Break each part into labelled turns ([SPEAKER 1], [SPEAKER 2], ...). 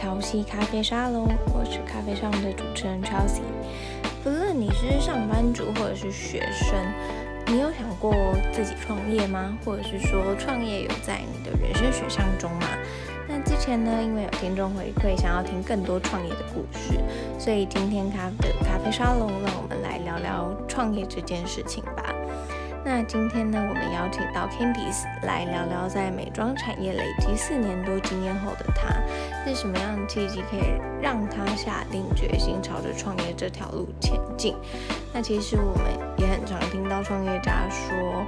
[SPEAKER 1] 乔西咖啡沙龙，我是咖啡沙龙的主持人乔西。不论你是上班族或者是学生，你有想过自己创业吗？或者是说创业有在你的人生选项中吗？那之前呢，因为有听众回馈想要听更多创业的故事，所以今天咖的咖啡沙龙，让我们来聊聊创业这件事情吧。那今天呢，我们邀请到 Candice 来聊聊在美妆产业累积四年多经验后的她，是什么样的契机可以让她下定决心朝着创业这条路前进？那其实我们也很常听到创业家说，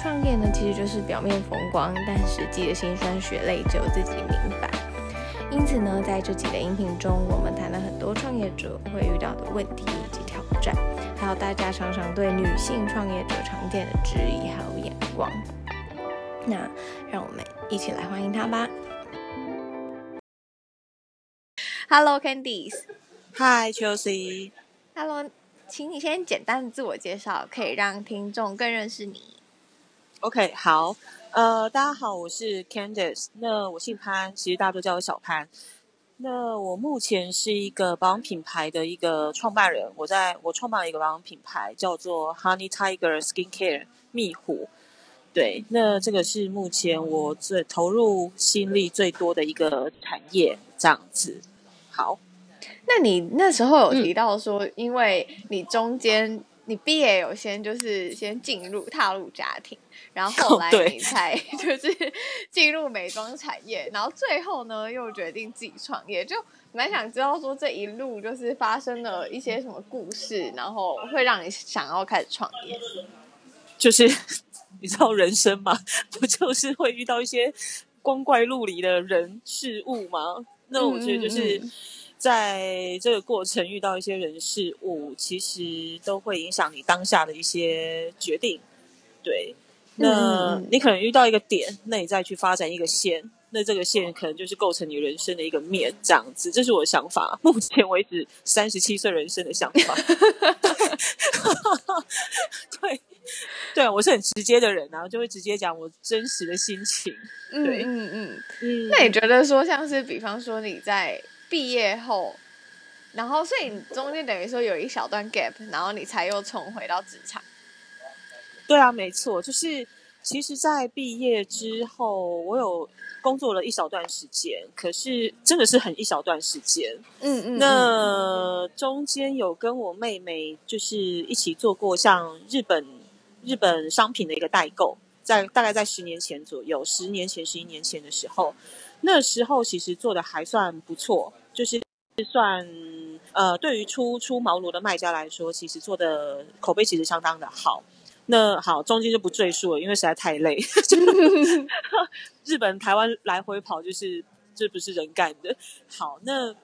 [SPEAKER 1] 创业呢其实就是表面风光，但实际的辛酸血泪只有自己明白。因此呢，在这集的音频中，我们谈了很多创业者会遇到的问题以及挑战。还有大家常常对女性创业者常见的质疑还有眼光，那让我们一起来欢迎她吧。Hello Candice。
[SPEAKER 2] Hi Chelsea。
[SPEAKER 1] Hello，请你先简单的自我介绍，可以让听众更认识你。
[SPEAKER 2] OK，好，呃，大家好，我是 Candice，那我姓潘，其实大家都叫我小潘。那我目前是一个保养品牌的一个创办人，我在我创办了一个保养品牌，叫做 Honey Tiger Skin Care 蜜虎。对，那这个是目前我最投入心力最多的一个产业，这样子。好，
[SPEAKER 1] 那你那时候有提到说，因为你中间。你毕业有先就是先进入踏入家庭，然后后来你才 就是进入美妆产业，然后最后呢又决定自己创业，就蛮想知道说这一路就是发生了一些什么故事，然后会让你想要开始创业。
[SPEAKER 2] 就是你知道人生嘛，不就是会遇到一些光怪陆离的人事物吗？那我觉得就是。嗯嗯在这个过程遇到一些人事物，其实都会影响你当下的一些决定。对，那你可能遇到一个点，那你再去发展一个线，那这个线可能就是构成你人生的一个面，这样子。这是我的想法，目前为止三十七岁人生的想法。对，对，我是很直接的人啊，就会直接讲我真实的心情。对，嗯嗯
[SPEAKER 1] 嗯嗯。那你觉得说，像是比方说你在。毕业后，然后所以你中间等于说有一小段 gap，然后你才又重回到职场。
[SPEAKER 2] 对啊，没错，就是其实，在毕业之后，我有工作了一小段时间，可是真的是很一小段时间。嗯嗯。那中间有跟我妹妹就是一起做过像日本日本商品的一个代购，在大概在十年前左右，十年前、十一年前的时候。那时候其实做的还算不错，就是算呃，对于初出茅庐的卖家来说，其实做的口碑其实相当的好。那好，中间就不赘述了，因为实在太累。日本、台湾来回跑，就是这不是人干的。好，那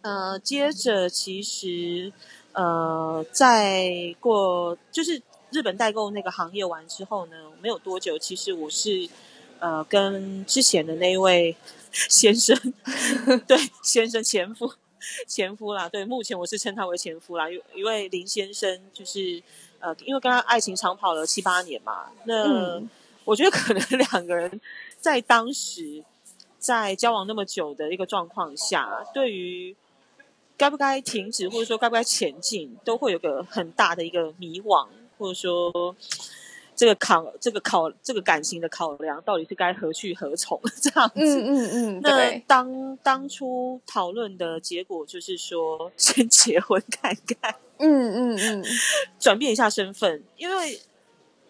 [SPEAKER 2] 呃，接着其实呃，在过就是日本代购那个行业完之后呢，没有多久，其实我是。呃，跟之前的那一位先生，对，先生前夫，前夫啦，对，目前我是称他为前夫啦。一一位林先生，就是呃，因为跟他爱情长跑了七八年嘛，那、嗯、我觉得可能两个人在当时在交往那么久的一个状况下，对于该不该停止或者说该不该前进，都会有个很大的一个迷惘，或者说。这个考，这个考，这个感情的考量，到底是该何去何从？这样子。嗯嗯嗯。那当当初讨论的结果就是说，先结婚看看。嗯嗯嗯。转变一下身份，因为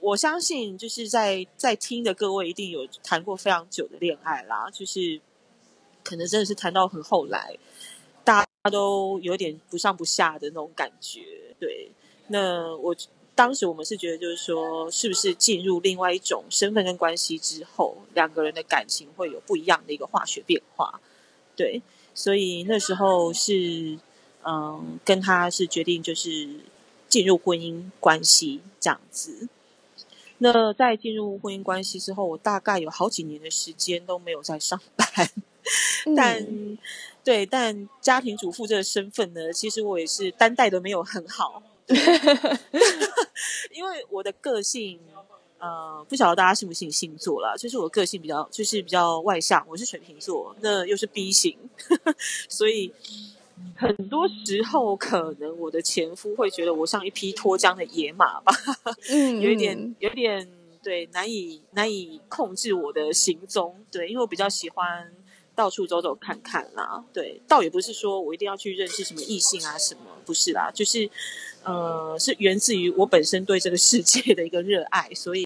[SPEAKER 2] 我相信，就是在在听的各位一定有谈过非常久的恋爱啦，就是可能真的是谈到很后来，大家都有点不上不下的那种感觉。对，那我。当时我们是觉得，就是说，是不是进入另外一种身份跟关系之后，两个人的感情会有不一样的一个化学变化？对，所以那时候是，嗯，跟他是决定就是进入婚姻关系这样子。那在进入婚姻关系之后，我大概有好几年的时间都没有在上班，但、嗯、对，但家庭主妇这个身份呢，其实我也是担待的没有很好。因为我的个性呃，不晓得大家信不信星座啦，就是我个性比较，就是比较外向，我是水瓶座，那又是 B 型，所以很多时候可能我的前夫会觉得我像一匹脱缰的野马吧，嗯，有一点，有一点，对，难以难以控制我的行踪，对，因为我比较喜欢到处走走看看啦，对，倒也不是说我一定要去认识什么异性啊什么，不是啦，就是。呃，是源自于我本身对这个世界的一个热爱，所以，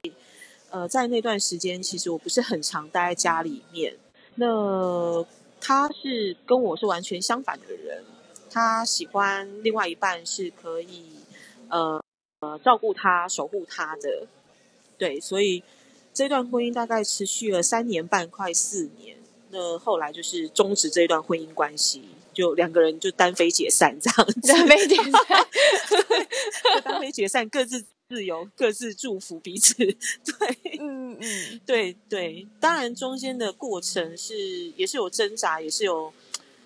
[SPEAKER 2] 呃，在那段时间，其实我不是很常待在家里面。那他是跟我是完全相反的人，他喜欢另外一半是可以，呃呃，照顾他、守护他的。对，所以这段婚姻大概持续了三年半，快四年。那后来就是终止这一段婚姻关系。就两个人就单飞解散这样子，
[SPEAKER 1] 单飞解散，
[SPEAKER 2] 对，单飞解散，各自自由，各自祝福彼此。对，嗯嗯，对对，当然中间的过程是也是有挣扎，也是有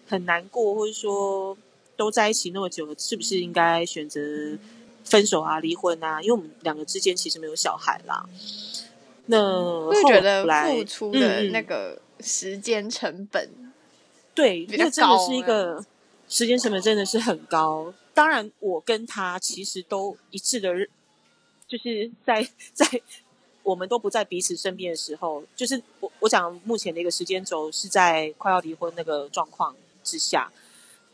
[SPEAKER 2] 很难过，或者说都在一起那么久了，是不是应该选择分手啊、离婚啊？因为我们两个之间其实没有小孩啦。那
[SPEAKER 1] 会觉得付出的那个时间成本。
[SPEAKER 2] 对，那真的是一个时间成本，真的是很高。当然，我跟他其实都一致的，就是在 在我们都不在彼此身边的时候，就是我我讲目前的一个时间轴是在快要离婚那个状况之下，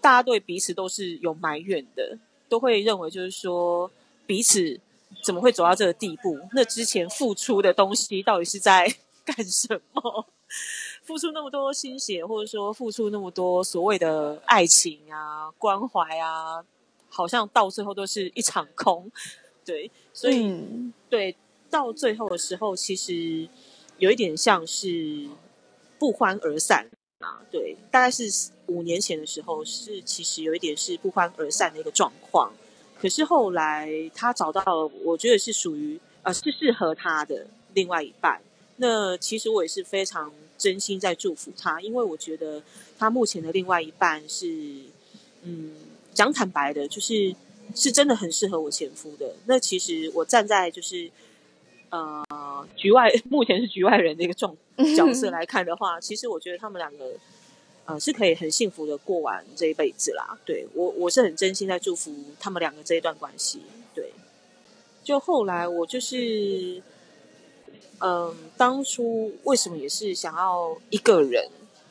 [SPEAKER 2] 大家对彼此都是有埋怨的，都会认为就是说彼此怎么会走到这个地步？那之前付出的东西到底是在 干什么？付出那么多心血，或者说付出那么多所谓的爱情啊、关怀啊，好像到最后都是一场空。对，所以、嗯、对到最后的时候，其实有一点像是不欢而散啊。对，大概是五年前的时候，是其实有一点是不欢而散的一个状况。可是后来他找到了，我觉得是属于呃是适合他的另外一半。那其实我也是非常。真心在祝福他，因为我觉得他目前的另外一半是，嗯，讲坦白的，就是是真的很适合我前夫的。那其实我站在就是呃局外，目前是局外人的一个状 角色来看的话，其实我觉得他们两个呃是可以很幸福的过完这一辈子啦。对，我我是很真心在祝福他们两个这一段关系。对，就后来我就是。嗯，当初为什么也是想要一个人？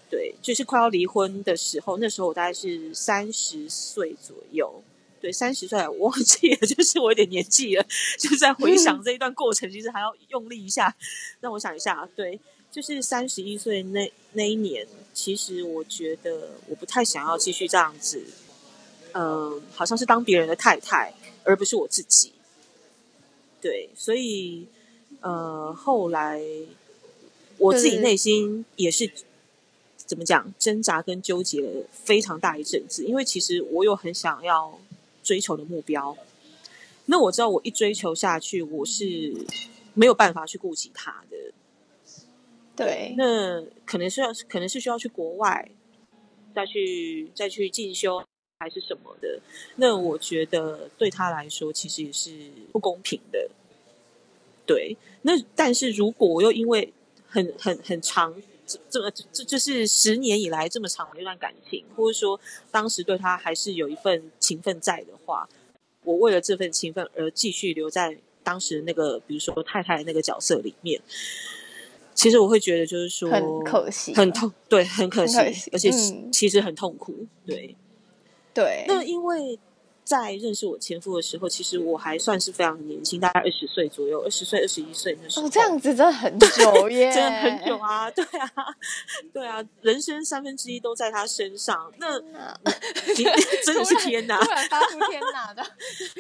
[SPEAKER 2] 对，就是快要离婚的时候，那时候我大概是三十岁左右。对，三十岁我忘记了，就是我有点年纪了，就是在回想这一段过程，嗯、其实还要用力一下。让我想一下，对，就是三十一岁那那一年，其实我觉得我不太想要继续这样子。嗯，好像是当别人的太太，而不是我自己。对，所以。呃，后来我自己内心也是怎么讲，挣扎跟纠结了非常大一阵子，因为其实我有很想要追求的目标，那我知道我一追求下去，我是没有办法去顾及他的。对，那可能是要，可能是需要去国外再去再去进修还是什么的，那我觉得对他来说其实也是不公平的。对，那但是如果我又因为很很很长，这这这就是十年以来这么长的一段感情，或者说当时对他还是有一份情分在的话，我为了这份情分而继续留在当时那个比如说太太的那个角色里面，其实我会觉得就是说
[SPEAKER 1] 很可惜，
[SPEAKER 2] 很痛，对，很可惜，可惜而且其实很痛苦，对，
[SPEAKER 1] 对，
[SPEAKER 2] 那因为。在认识我前夫的时候，其实我还算是非常年轻，大概二十岁左右，二十岁、二十一岁那时候。
[SPEAKER 1] 哦，这样子真的很久耶，
[SPEAKER 2] 真的很久啊！对啊，对啊，人生三分之一都在他身上，那 真的是天哪！
[SPEAKER 1] 突然发出天哪的，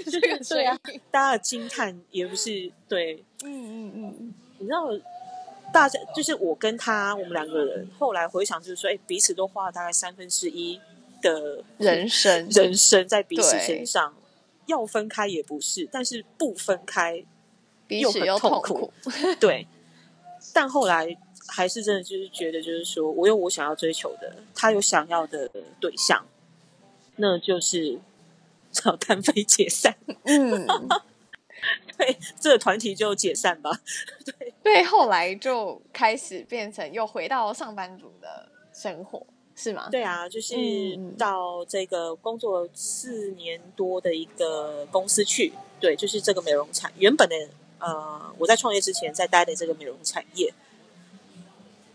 [SPEAKER 2] 就是对啊，大家的惊叹也不是对，嗯嗯嗯，你知道，大家就是我跟他，我们两个人后来回想，就是说，哎，彼此都花了大概三分之一。的
[SPEAKER 1] 人生，
[SPEAKER 2] 人生在彼此身上，要分开也不是，但是不分开又很痛苦。对，但后来还是真的就是觉得，就是说我有我想要追求的，他有想要的对象，那就是找单飞解散。嗯，对，这个团体就解散吧。对，
[SPEAKER 1] 对，后来就开始变成又回到上班族的生活，是吗？
[SPEAKER 2] 对啊，就是到这个工作四年多的一个公司去，对，就是这个美容产原本的呃，我在创业之前在待的这个美容产业，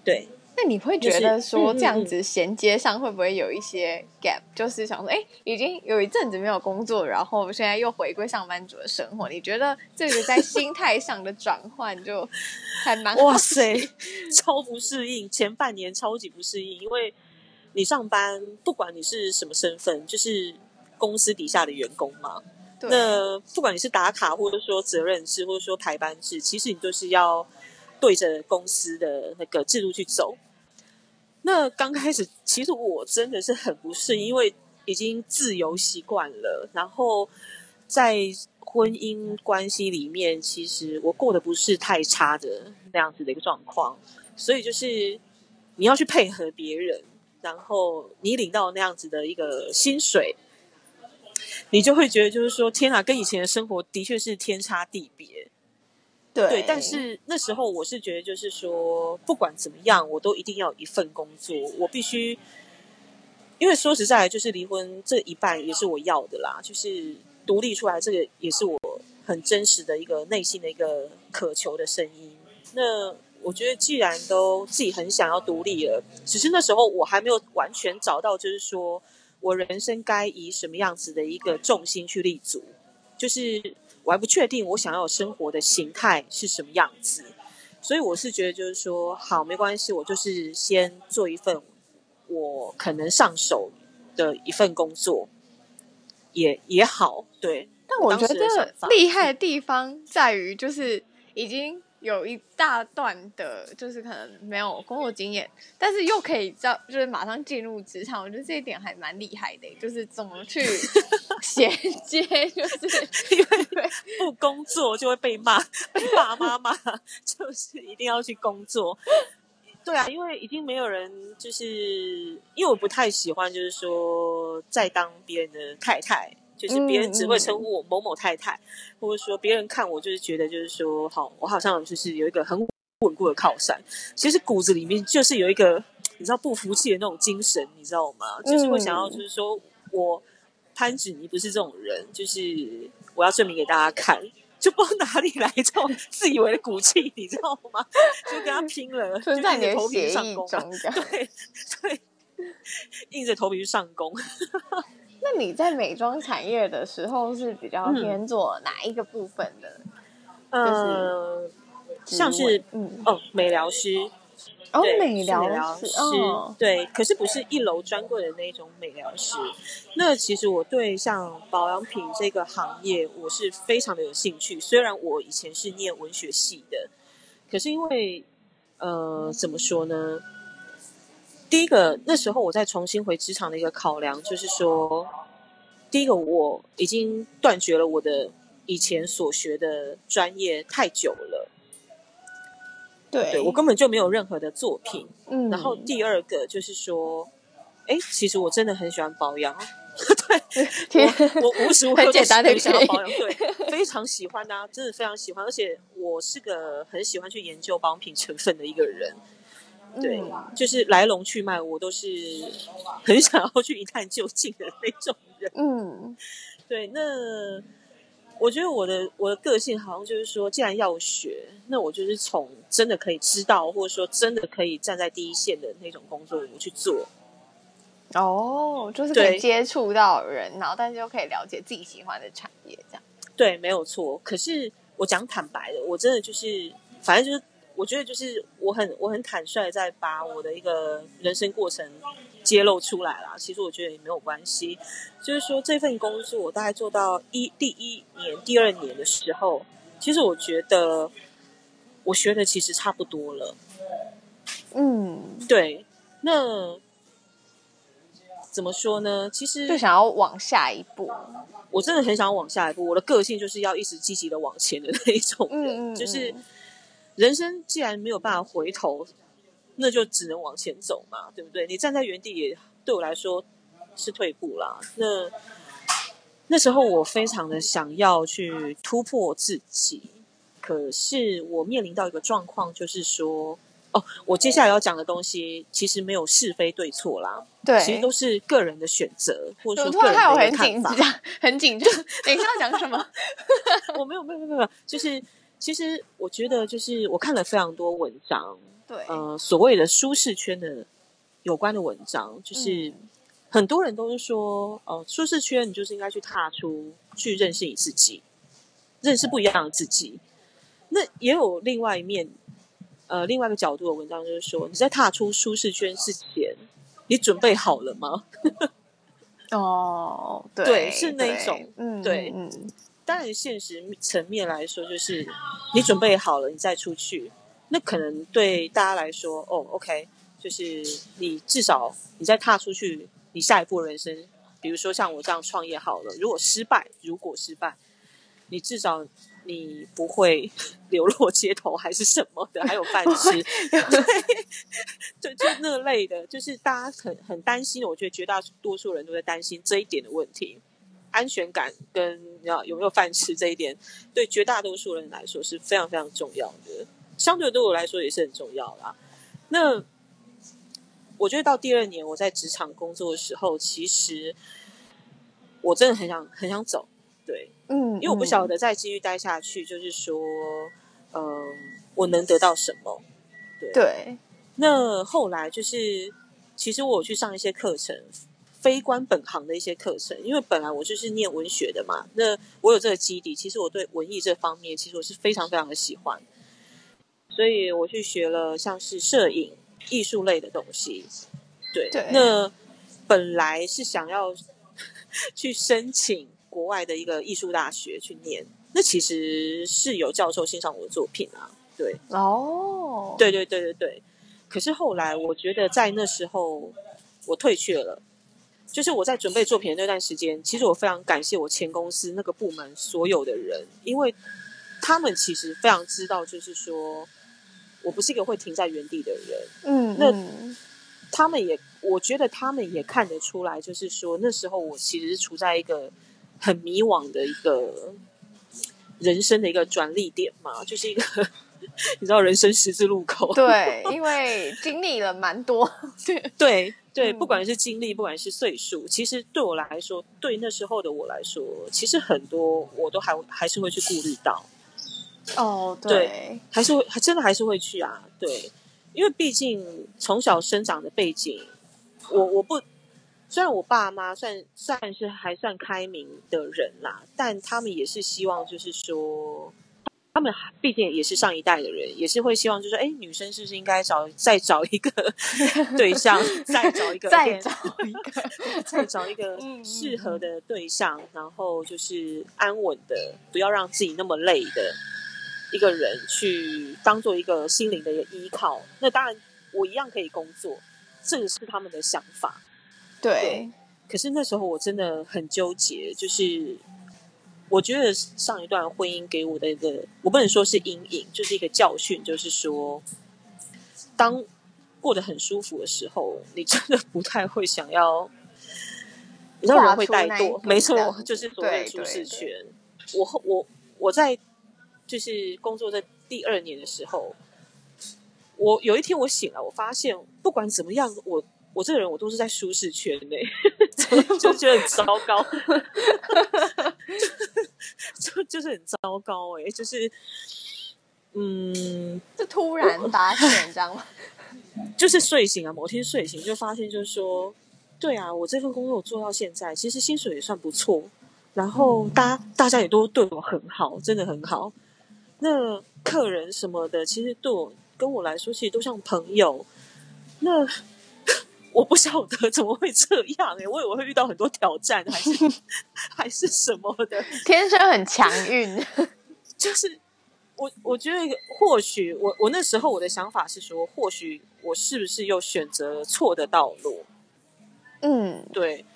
[SPEAKER 2] 对。
[SPEAKER 1] 那你会觉得说这样子衔接上会不会有一些 gap？、嗯、就是想说，哎，已经有一阵子没有工作，然后现在又回归上班族的生活，你觉得这个在心态上的转换就还蛮
[SPEAKER 2] 哇塞，超不适应，前半年超级不适应，因为你上班不管你是什么身份，就是公司底下的员工嘛。对。那不管你是打卡，或者说责任制，或者说排班制，其实你就是要对着公司的那个制度去走。那刚开始，其实我真的是很不适应，因为已经自由习惯了。然后在婚姻关系里面，其实我过得不是太差的那样子的一个状况。所以就是你要去配合别人，然后你领到那样子的一个薪水，你就会觉得就是说，天啊，跟以前的生活的确是天差地别。对，对，但是那时候我是觉得，就是说，不管怎么样，我都一定要有一份工作。我必须，因为说实在，就是离婚这一半也是我要的啦，就是独立出来，这个也是我很真实的一个内心的一个渴求的声音。那我觉得，既然都自己很想要独立了，只是那时候我还没有完全找到，就是说我人生该以什么样子的一个重心去立足，就是。我还不确定我想要生活的形态是什么样子，所以我是觉得就是说，好，没关系，我就是先做一份我可能上手的一份工作，也也好，对。
[SPEAKER 1] 但我觉得厉害的地方在于，就是已经。有一大段的，就是可能没有工作经验，但是又可以叫就是马上进入职场，我觉得这一点还蛮厉害的，就是怎么去 衔接，就是因为
[SPEAKER 2] 不工作就会被骂，被爸妈骂，就是一定要去工作。对啊，因为已经没有人，就是因为我不太喜欢，就是说再当别人的太太。就是别人只会称呼我某某太太，或者说别人看我就是觉得就是说，好，我好像就是有一个很稳固的靠山。其实骨子里面就是有一个你知道不服气的那种精神，你知道吗？就是会想要就是说我潘芷妮不是这种人，就是我要证明给大家看，就不知道哪里来这种自以为的骨气，你知道吗？就跟他拼了，就在你的头皮上攻，对 对，硬着头皮去上工。
[SPEAKER 1] 那你在美妆产业的时候是比较偏做哪一个部分的？
[SPEAKER 2] 嗯、呃，像是嗯哦，美疗师
[SPEAKER 1] 哦，美疗师
[SPEAKER 2] 哦，对，可是不是一楼专柜的那种美疗师。那其实我对像保养品这个行业，我是非常的有兴趣。虽然我以前是念文学系的，可是因为呃，怎么说呢？第一个，那时候我再重新回职场的一个考量，就是说，第一个我已经断绝了我的以前所学的专业太久了，
[SPEAKER 1] 对，
[SPEAKER 2] 对我根本就没有任何的作品。嗯，然后第二个就是说，哎，其实我真的很喜欢保养，对，我我无时无刻都很想要保养，对，非常喜欢啊，真的非常喜欢，而且我是个很喜欢去研究保养品成分的一个人。对，就是来龙去脉，我都是很想要去一探究竟的那种人。嗯，对，那我觉得我的我的个性好像就是说，既然要学，那我就是从真的可以知道，或者说真的可以站在第一线的那种工作我去做。
[SPEAKER 1] 哦，就是可以接触到人，然后但是又可以了解自己喜欢的产业，这样。
[SPEAKER 2] 对，没有错。可是我讲坦白的，我真的就是，反正就是。我觉得就是我很我很坦率，在把我的一个人生过程揭露出来啦。其实我觉得也没有关系，就是说这份工作我大概做到一第一年、第二年的时候，其实我觉得我学的其实差不多了。嗯，对。那怎么说呢？其实
[SPEAKER 1] 就想要往下一步。
[SPEAKER 2] 我真的很想要往下一步。我的个性就是要一直积极的往前的那一种人，嗯嗯嗯，就是。人生既然没有办法回头，那就只能往前走嘛，对不对？你站在原地也对我来说是退步啦。那那时候我非常的想要去突破自己，可是我面临到一个状况，就是说，哦，我接下来要讲的东西其实没有是非对错啦，
[SPEAKER 1] 对，
[SPEAKER 2] 其实都是个人的选择，或者说个人的看法。
[SPEAKER 1] 很紧张，等一下要讲什么？
[SPEAKER 2] 我没有，没有，没有，没有，就是其实我觉得，就是我看了非常多文章，
[SPEAKER 1] 对，
[SPEAKER 2] 呃，所谓的舒适圈的有关的文章，就是。嗯很多人都是说，哦，舒适圈，你就是应该去踏出去认识你自己，认识不一样的自己。那也有另外一面，呃，另外一个角度的文章就是说，你在踏出舒适圈之前，你准备好了吗？
[SPEAKER 1] 哦，对，
[SPEAKER 2] 对，是那一种，
[SPEAKER 1] 嗯，
[SPEAKER 2] 对，嗯。当然，现实层面来说，就是你准备好了，你再出去，那可能对大家来说，哦，OK，就是你至少你再踏出去。你下一步人生，比如说像我这样创业好了，如果失败，如果失败，你至少你不会 流落街头还是什么的，还有饭吃，对，就就那类的，就是大家很很担心的。我觉得绝大多数人都在担心这一点的问题，安全感跟要有没有饭吃这一点，对绝大多数人来说是非常非常重要的，相对对我来说也是很重要啦。那。我觉得到第二年我在职场工作的时候，其实我真的很想很想走，对，嗯，因为我不晓得再继续待下去，就是说，嗯、呃，我能得到什么？对，
[SPEAKER 1] 对。
[SPEAKER 2] 那后来就是，其实我有去上一些课程，非关本行的一些课程，因为本来我就是念文学的嘛，那我有这个基底，其实我对文艺这方面，其实我是非常非常的喜欢，所以我去学了像是摄影。艺术类的东西，对，对，那本来是想要 去申请国外的一个艺术大学去念，那其实是有教授欣赏我的作品啊，对，
[SPEAKER 1] 哦，
[SPEAKER 2] 对对对对对，可是后来我觉得在那时候我退却了，就是我在准备作品的那段时间，其实我非常感谢我前公司那个部门所有的人，因为他们其实非常知道，就是说。我不是一个会停在原地的人，
[SPEAKER 1] 嗯，
[SPEAKER 2] 那他们也，我觉得他们也看得出来，就是说那时候我其实是处在一个很迷惘的一个人生的一个转捩点嘛，就是一个你知道人生十字路口，
[SPEAKER 1] 对，因为经历了蛮多，
[SPEAKER 2] 对对对，不管是经历，不管是岁数，其实对我来说，对那时候的我来说，其实很多我都还还是会去顾虑到。
[SPEAKER 1] 哦，对，
[SPEAKER 2] 对，还是会，还真的还是会去啊。对，因为毕竟从小生长的背景，我我不，虽然我爸妈算算是还算开明的人啦，但他们也是希望，就是说，他们毕竟也是上一代的人，也是会希望，就是说，哎，女生是不是应该找再找一个 对象，再找一个，
[SPEAKER 1] 再找一个，
[SPEAKER 2] 再找一个 适合的对象，然后就是安稳的，不要让自己那么累的。一个人去当做一个心灵的一个依靠，那当然我一样可以工作，这个是他们的想法。
[SPEAKER 1] 对，
[SPEAKER 2] 对，可是那时候我真的很纠结，就是我觉得上一段婚姻给我的一个，我不能说是阴影，就是一个教训，就是说，当过得很舒服的时候，你真的不太会想要，你知道人会怠惰，没错，就是所谓的舒适圈。我我我在。就是工作在第二年的时候，我有一天我醒了，我发现不管怎么样，我我这个人我都是在舒适圈内，就就觉得很糟糕，就 就，就是很糟糕哎、欸，就是嗯，
[SPEAKER 1] 就突然发现，你知道吗？
[SPEAKER 2] 就是睡醒啊，某天睡醒就发现，就是说，对啊，我这份工作我做到现在，其实薪水也算不错，然后大家大家也都对我很好，真的很好。那客人什么的，其实对我跟我来说，其实都像朋友。那我不晓得怎么会这样哎，我以为会遇到很多挑战，还是 还是什么的。
[SPEAKER 1] 天生很强运，
[SPEAKER 2] 就是我我觉得或许我我那时候我的想法是说，或许我是不是又选择了错的道路？
[SPEAKER 1] 嗯，
[SPEAKER 2] 对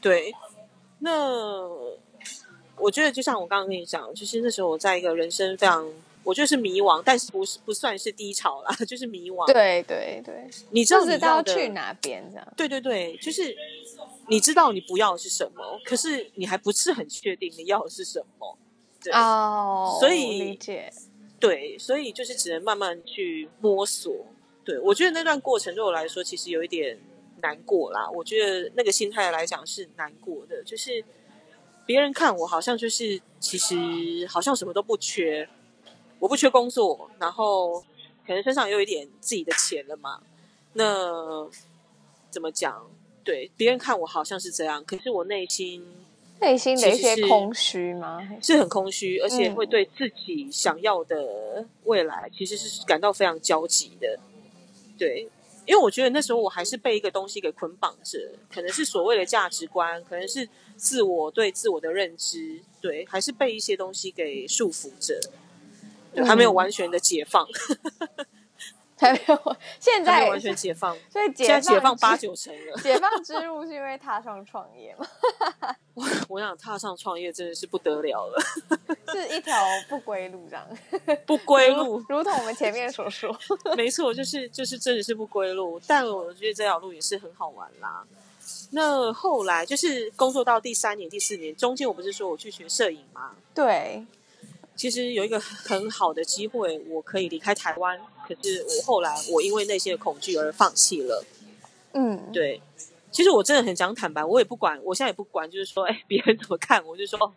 [SPEAKER 2] 对。那我觉得就像我刚刚跟你讲，就是那时候我在一个人生非常，我就是迷惘，但是不是不算是低潮啦，就是迷惘。
[SPEAKER 1] 对对对，
[SPEAKER 2] 你知道
[SPEAKER 1] 你要去哪边这样？
[SPEAKER 2] 对对对，就是你知道你不要的是什么，可是你还不是很确定你要的是什么。对
[SPEAKER 1] 哦，
[SPEAKER 2] 所以
[SPEAKER 1] 理解。
[SPEAKER 2] 对，所以就是只能慢慢去摸索。对，我觉得那段过程对我来说其实有一点难过啦。我觉得那个心态来讲是难过的，就是别人看我好像就是其实好像什么都不缺，我不缺工作，然后可能身上又有一点自己的钱了嘛。那怎么讲？对，别人看我好像是这样，可是我内心。
[SPEAKER 1] 内心的一些空虚吗？
[SPEAKER 2] 是，是很空虚，而且会对自己想要的未来其实是感到非常焦急的。对，因为我觉得那时候我还是被一个东西给捆绑着，可能是所谓的价值观，可能是自我对自我的认知，对，还是被一些东西给束缚着，对，还没有完全的解放。嗯
[SPEAKER 1] 还没有，现在
[SPEAKER 2] 完全解放，
[SPEAKER 1] 所以
[SPEAKER 2] 解放现在解放八九成了。
[SPEAKER 1] 解放之路是因为踏上创业吗？
[SPEAKER 2] 我 我想踏上创业真的是不得了了，
[SPEAKER 1] 是一条不归路，这样
[SPEAKER 2] 不归路
[SPEAKER 1] 如，如同我们前面所说，
[SPEAKER 2] 没错，就是就是真的是不归路。但我觉得这条路也是很好玩啦。那后来就是工作到第三年、第四年，中间我不是说我去学摄影吗？
[SPEAKER 1] 对。
[SPEAKER 2] 其实有一个很好的机会，我可以离开台湾。可是我后来，我因为内心的恐惧而放弃了。嗯，对。其实我真的很想坦白，我也不管，我现在也不管，就是说，哎，别人怎么看，我就说，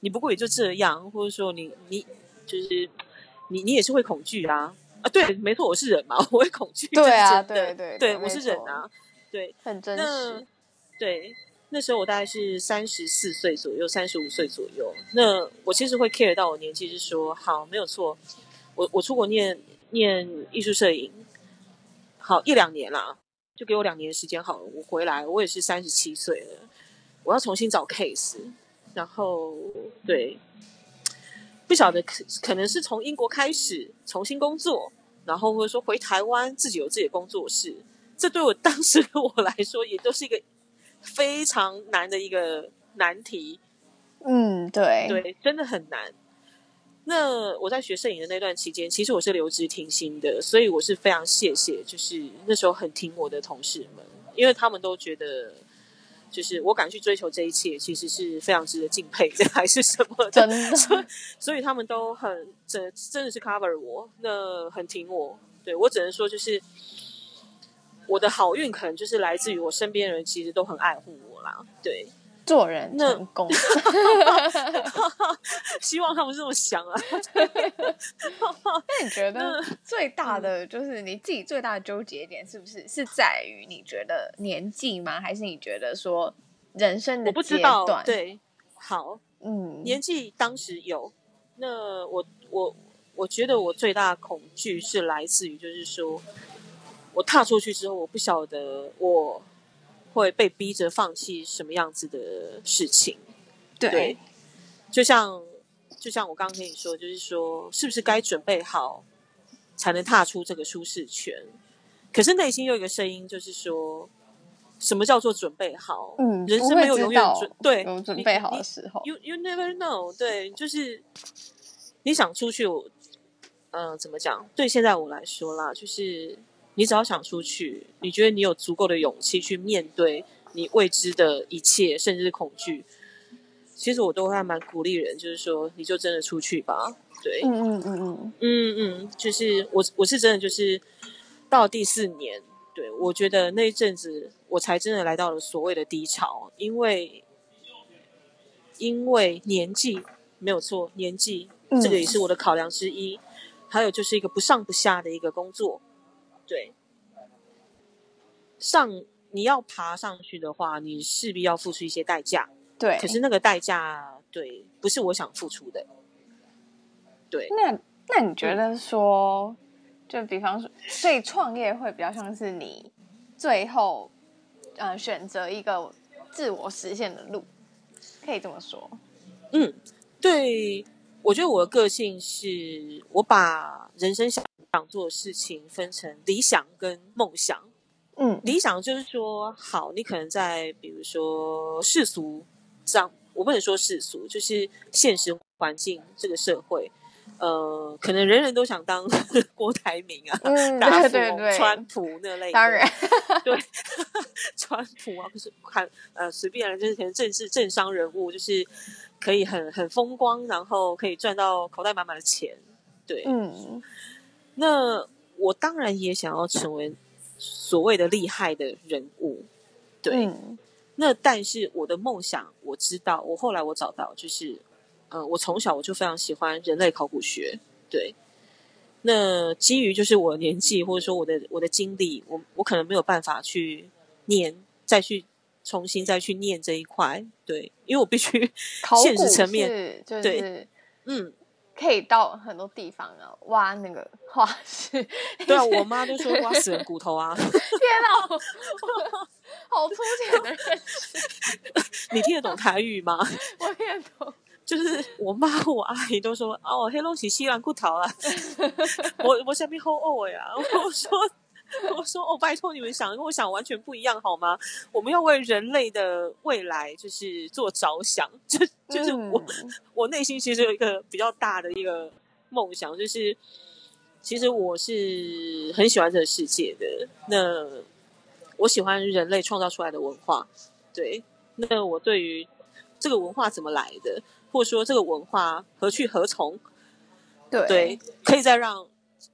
[SPEAKER 2] 你不过也就这样，或者说你你就是你你也是会恐惧啊啊！对，没错，我是人嘛，我会恐惧。
[SPEAKER 1] 对啊，对对
[SPEAKER 2] 对，我是人啊，对，
[SPEAKER 1] 很真实。
[SPEAKER 2] 对。那时候我大概是三十四岁左右，三十五岁左右。那我其实会 care 到我年纪，是说好没有错。我我出国念念艺术摄影，好一两年啦，就给我两年时间好了。我回来，我也是三十七岁了，我要重新找 case。然后对，不晓得可可能是从英国开始重新工作，然后或者说回台湾自己有自己的工作室。这对我 当时的我来说，也都是一个。非常难的一个难题，
[SPEAKER 1] 嗯，对，
[SPEAKER 2] 对，真的很难。那我在学摄影的那段期间，其实我是留职停薪的，所以我是非常谢谢，就是那时候很挺我的同事们，因为他们都觉得，就是我敢去追求这一切，其实是非常值得敬佩的，还是什么的。所以，所以他们都很真，真的是 cover 我，那很挺我。对，我只能说，就是。我的好运可能就是来自于我身边的人，其实都很爱护我啦。对，
[SPEAKER 1] 做人成功，
[SPEAKER 2] 希望他们这么想啊。
[SPEAKER 1] 那你觉得最大的就是你自己最大的纠结点，是不是是在于你觉得年纪吗？还是你觉得说人生的阶段？
[SPEAKER 2] 我不知道。对，好，嗯，年纪当时有。那我我我觉得我最大的恐惧是来自于，就是说。我踏出去之后，我不晓得我会被逼着放弃什么样子的事情。
[SPEAKER 1] 对，
[SPEAKER 2] 对，就像就像我刚刚跟你说，就是说，是不是该准备好才能踏出这个舒适圈？可是内心又有一个声音，就是说，什么叫做准备好？
[SPEAKER 1] 嗯，
[SPEAKER 2] 人生没有永远准对
[SPEAKER 1] 有准备好的时候。
[SPEAKER 2] You you never know。对，就是你想出去，嗯、呃，怎么讲？对现在我来说啦，就是。你只要想出去，你觉得你有足够的勇气去面对你未知的一切，甚至是恐惧，其实我都还蛮鼓励人，就是说，你就真的出去吧。对，
[SPEAKER 1] 嗯嗯嗯嗯
[SPEAKER 2] 嗯嗯，就是我我是真的就是到第四年，对，我觉得那一阵子我才真的来到了所谓的低潮，因为因为年纪没有错，年纪这个也是我的考量之一，嗯，还有就是一个不上不下的一个工作。对，上你要爬上去的话，你势必要付出一些代价。
[SPEAKER 1] 对，
[SPEAKER 2] 可是那个代价，对，不是我想付出的。对，
[SPEAKER 1] 那那你觉得说，就比方说，所以创业会比较像是你最后，呃，选择一个自我实现的路，可以这么说。
[SPEAKER 2] 嗯，对，我觉得我的个性是我把人生想。想做的事情分成理想跟梦想。嗯，理想就是说，好，你可能在比如说世俗上我不能说世俗，就是现实环境这个社会。呃，可能人人都想当 郭台铭啊，
[SPEAKER 1] 嗯、
[SPEAKER 2] 大富
[SPEAKER 1] 对对对
[SPEAKER 2] 川普那类，
[SPEAKER 1] 当然，
[SPEAKER 2] 对，川普啊，不是看呃随便来，就是可能政治政商人物，就是可以很很风光，然后可以赚到口袋满满的钱，对，
[SPEAKER 1] 嗯，
[SPEAKER 2] 那我当然也想要成为所谓的厉害的人物，对，
[SPEAKER 1] 嗯、
[SPEAKER 2] 那但是我的梦想，我知道，我后来我找到就是。呃，我从小我就非常喜欢人类考古学，对。那基于就是我年纪或者说我的我的经历，我我可能没有办法去念，再去重新再去念这一块，对，因为我必须 现实层面，
[SPEAKER 1] 就是、
[SPEAKER 2] 对，嗯，
[SPEAKER 1] 可以到很多地方啊，挖那个 化石，
[SPEAKER 2] 对啊，我妈就说挖死人骨头啊，天
[SPEAKER 1] 哪，好粗浅的认识，
[SPEAKER 2] 你听得懂台语吗？
[SPEAKER 1] 我听得懂。
[SPEAKER 2] 就是 我妈我阿姨都说哦，黑龙是西兰骨头啊，我我下面好饿呀，我说我说哦，拜托你们想跟我想完全不一样好吗？我们要为人类的未来就是做着想，就就是我、嗯、我内心其实有一个比较大的一个梦想，就是其实我是很喜欢这个世界的，那我喜欢人类创造出来的文化，对，那我对于这个文化怎么来的？或者说这个文化何去何从？
[SPEAKER 1] 对，
[SPEAKER 2] 对，可以再让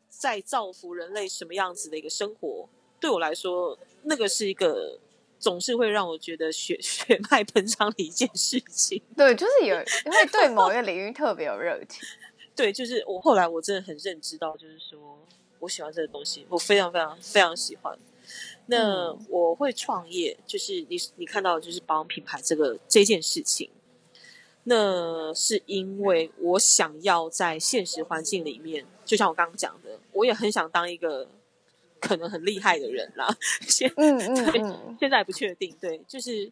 [SPEAKER 2] 再造福人类什么样子的一个生活？对我来说，那个是一个总是会让我觉得血 血脉喷张的一件事情。
[SPEAKER 1] 对，就是有会对某一个领域特别有热情。
[SPEAKER 2] 对，就是我后来我真的很认知到，就是说我喜欢这个东西，我非常非常非常喜欢。那我会创业，就是你你看到就是保养品牌这个这件事情。那是因为我想要在现实环境里面，就像我刚刚讲的，我也很想当一个可能很厉害的人啦。现嗯嗯，对，现在还不确定。对，就是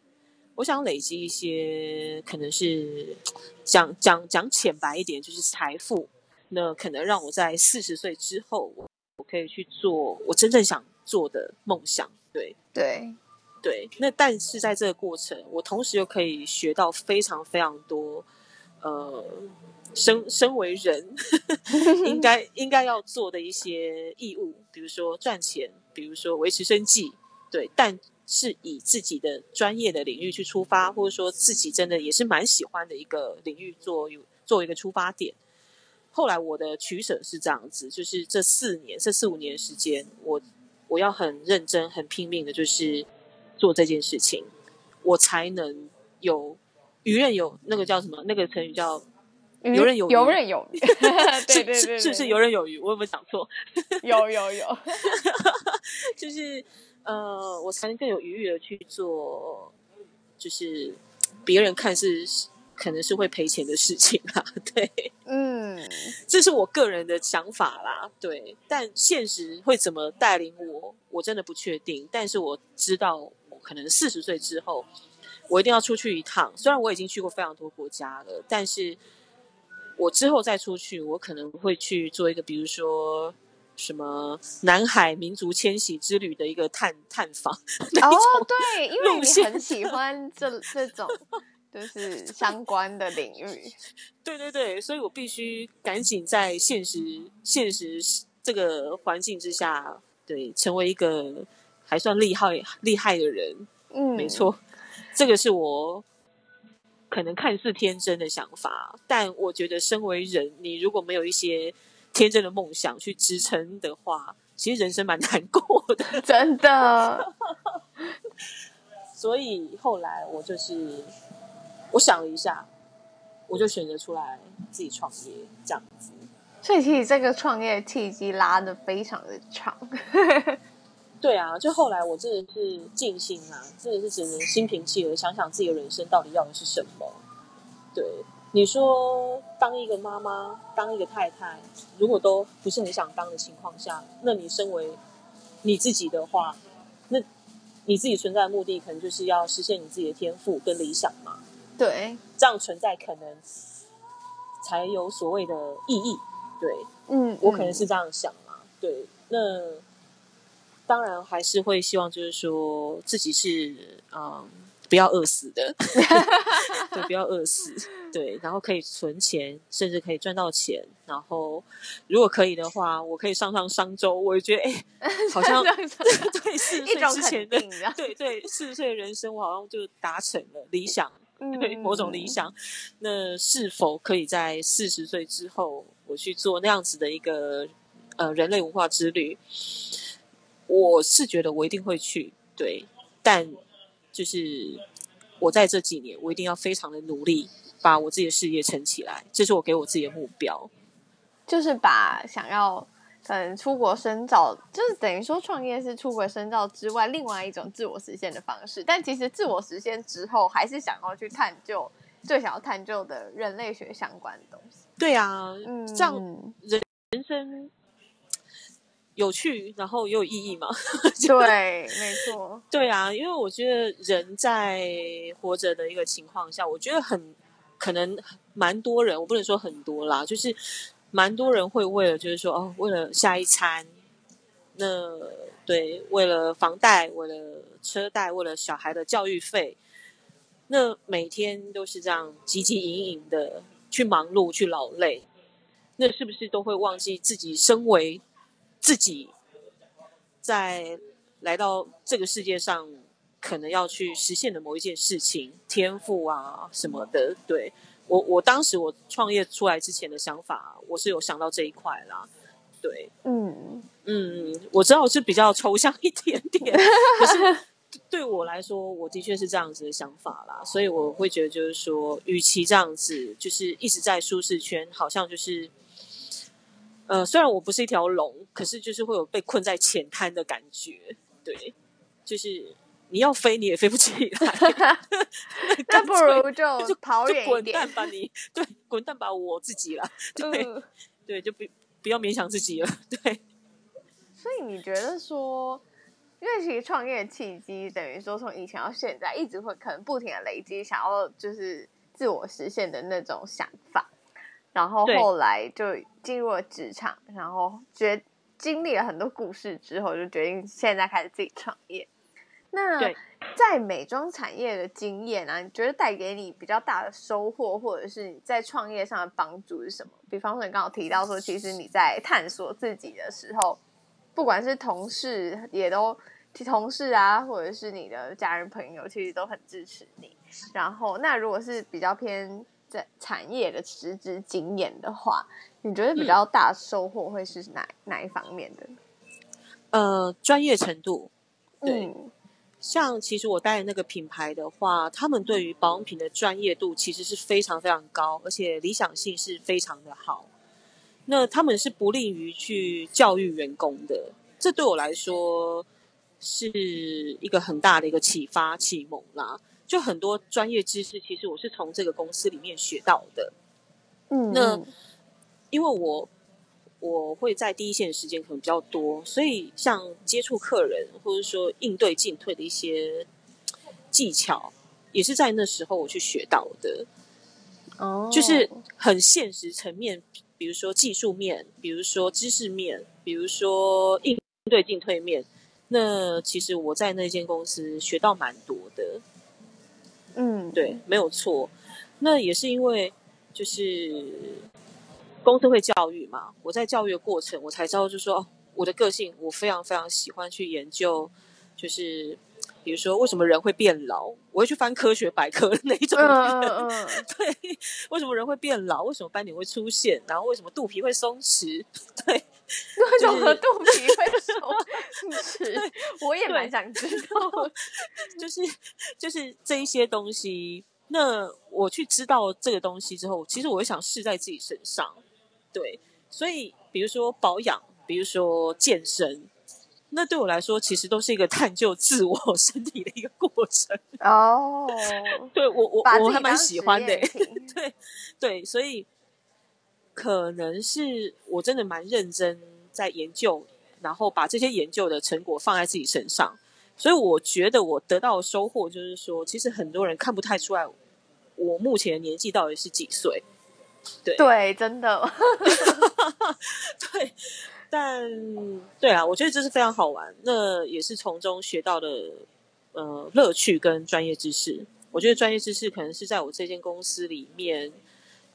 [SPEAKER 2] 我想累积一些，可能是讲讲讲浅白一点，就是财富。那可能让我在四十岁之后，我我可以去做我真正想做的梦想。对
[SPEAKER 1] 对。
[SPEAKER 2] 对，那但是在这个过程，我同时又可以学到非常非常多，呃，身身为人 应该应该要做的一些义务，比如说赚钱，比如说维持生计，对，但是以自己的专业的领域去出发，或者说自己真的也是蛮喜欢的一个领域做做一个出发点。后来我的取舍是这样子，就是这四年，这四五年时间，我我要很认真、很拼命的，就是。做这件事情，我才能有游刃有那个叫什么？那个成语叫游刃有余。游刃有余，对 对对，是是是游刃有余。我有没有讲错？
[SPEAKER 1] 有 有有，
[SPEAKER 2] 就是呃，我才能更有余裕的去做，就是别人看是可能是会赔钱的事情啦。对，嗯，这是我个人的想法啦。对，但现实会怎么带领我，我真的不确定。但是我知道。可能四十岁之后，我一定要出去一趟。虽然我已经去过非常多国家了，但是我之后再出去，我可能会去做一个，比如说什么南海民族迁徙之旅的一个探探访。
[SPEAKER 1] 哦，对，因为你很喜欢这这种 就是相关的领域。
[SPEAKER 2] 对对对，所以我必须赶紧在现实现实这个环境之下，对，成为一个。还算厉害厉害的人，嗯，没错，这个是我可能看似天真的想法，但我觉得身为人，你如果没有一些天真的梦想去支撑的话，其实人生蛮难过的，
[SPEAKER 1] 真的。
[SPEAKER 2] 所以后来我就是我想了一下，我就选择出来自己创业这样子。
[SPEAKER 1] 所以其实这个创业契机拉得非常的长。
[SPEAKER 2] 对啊，就后来我真的是静心啊，真的是只能心平气和想想自己的人生到底要的是什么。对，你说当一个妈妈，当一个太太，如果都不是很想当的情况下，那你身为你自己的话，那你自己存在的目的可能就是要实现你自己的天赋跟理想嘛。
[SPEAKER 1] 对，
[SPEAKER 2] 这样存在可能才有所谓的意义。对，
[SPEAKER 1] 嗯，
[SPEAKER 2] 我可能是这样想嘛。对，那。当然还是会希望，就是说自己是嗯不要饿死的，对，不要饿死，对，然后可以存钱，甚至可以赚到钱，然后如果可以的话，我可以上上商周，我也觉得哎，好像 对四十岁之前的，对对，四十岁的人生，我好像就达成了理想，对某种理想。那是否可以在四十岁之后，我去做那样子的一个呃人类文化之旅？我是觉得我一定会去，对，但。就是我在这几年，我一定要非常的努力，把我自己的事业撑起来，这是我给我自己的目标。
[SPEAKER 1] 就是把想要嗯出国深造，就是等于说创业是出国深造之外另外一种自我实现的方式。但其实自我实现之后，还是想要去探究最想要探究的人类学相关的东西。
[SPEAKER 2] 对啊，嗯，这样人人生。有趣，然后也有意义嘛？
[SPEAKER 1] 对，没错。
[SPEAKER 2] 对啊，因为我觉得人在活着的一个情况下，我觉得很可能蛮多人，我不能说很多啦，就是蛮多人会为了，就是说哦，为了下一餐，那对，为了房贷，为了车贷，为了小孩的教育费，那每天都是这样汲汲营营的去忙碌，去劳累，那是不是都会忘记自己身为？自己在来到这个世界上，可能要去实现的某一件事情，天赋啊什么的。对，我，我当时我创业出来之前的想法，我是有想到这一块啦。对，嗯嗯，我知道是比较抽象一点点，可是对我来说，我的确是这样子的想法啦。所以我会觉得，就是说，与其这样子，就是一直在舒适圈，好像就是。呃，虽然我不是一条龙，可是就是会有被困在浅滩的感觉。对，就是你要飞你也飞不起来，
[SPEAKER 1] 那不如就就跑远
[SPEAKER 2] 滚蛋吧你！对，滚蛋吧我自己啦。对，嗯、对，就不不要勉强自己了。对。
[SPEAKER 1] 所以你觉得说，因为其实创业契机等于说从以前到现在，一直会可能不停的累积，想要就是自我实现的那种想法。然后后来就进入了职场，然后决经历了很多故事之后，就决定现在开始自己创业。那在美妆产业的经验啊，你觉得带给你比较大的收获，或者是你在创业上的帮助是什么？比方说，你刚刚提到说，其实你在探索自己的时候，不管是同事也都同事啊，或者是你的家人朋友，其实都很支持你。然后，那如果是比较偏。在产业的实质经验的话，你觉得比较大收获会是哪、嗯、哪一方面的？
[SPEAKER 2] 呃，专业程度。对，嗯、像其实我带的那个品牌的话，他们对于保养品的专业度其实是非常非常高，而且理想性是非常的好。那他们是不利于去教育员工的，这对我来说是一个很大的一个启发启蒙啦。就很多专业知识，其实我是从这个公司里面学到的。嗯，那因为我我会在第一线时间可能比较多，所以像接触客人或者说应对进退的一些技巧，也是在那时候我去学到的。哦，就是很现实层面，比如说技术面，比如说知识面，比如说应对进退面，那其实我在那间公司学到蛮多的。嗯，对，没有错。那也是因为就是公司会教育嘛，我在教育的过程，我才知道，就是说我的个性，我非常非常喜欢去研究，就是比如说为什么人会变老，我会去翻科学百科的那种人。嗯嗯。对，为什么人会变老？为什么斑点会出现？然后为什么肚皮会松弛？对。
[SPEAKER 1] 为什么肚皮会松弛？我也蛮想知道。
[SPEAKER 2] 就是就是这一些东西，那我去知道这个东西之后，其实我会想试在自己身上。对，所以比如说保养，比如说健身，那对我来说，其实都是一个探究自我身体的一个过程。哦，对我我我还蛮喜欢的。对对，所以。可能是我真的蛮认真在研究，然后把这些研究的成果放在自己身上，所以我觉得我得到的收获就是说，其实很多人看不太出来我目前的年纪到底是几岁。对
[SPEAKER 1] 对，真的。
[SPEAKER 2] 对，但对啊，我觉得这是非常好玩，那也是从中学到的呃乐趣跟专业知识。我觉得专业知识可能是在我这间公司里面，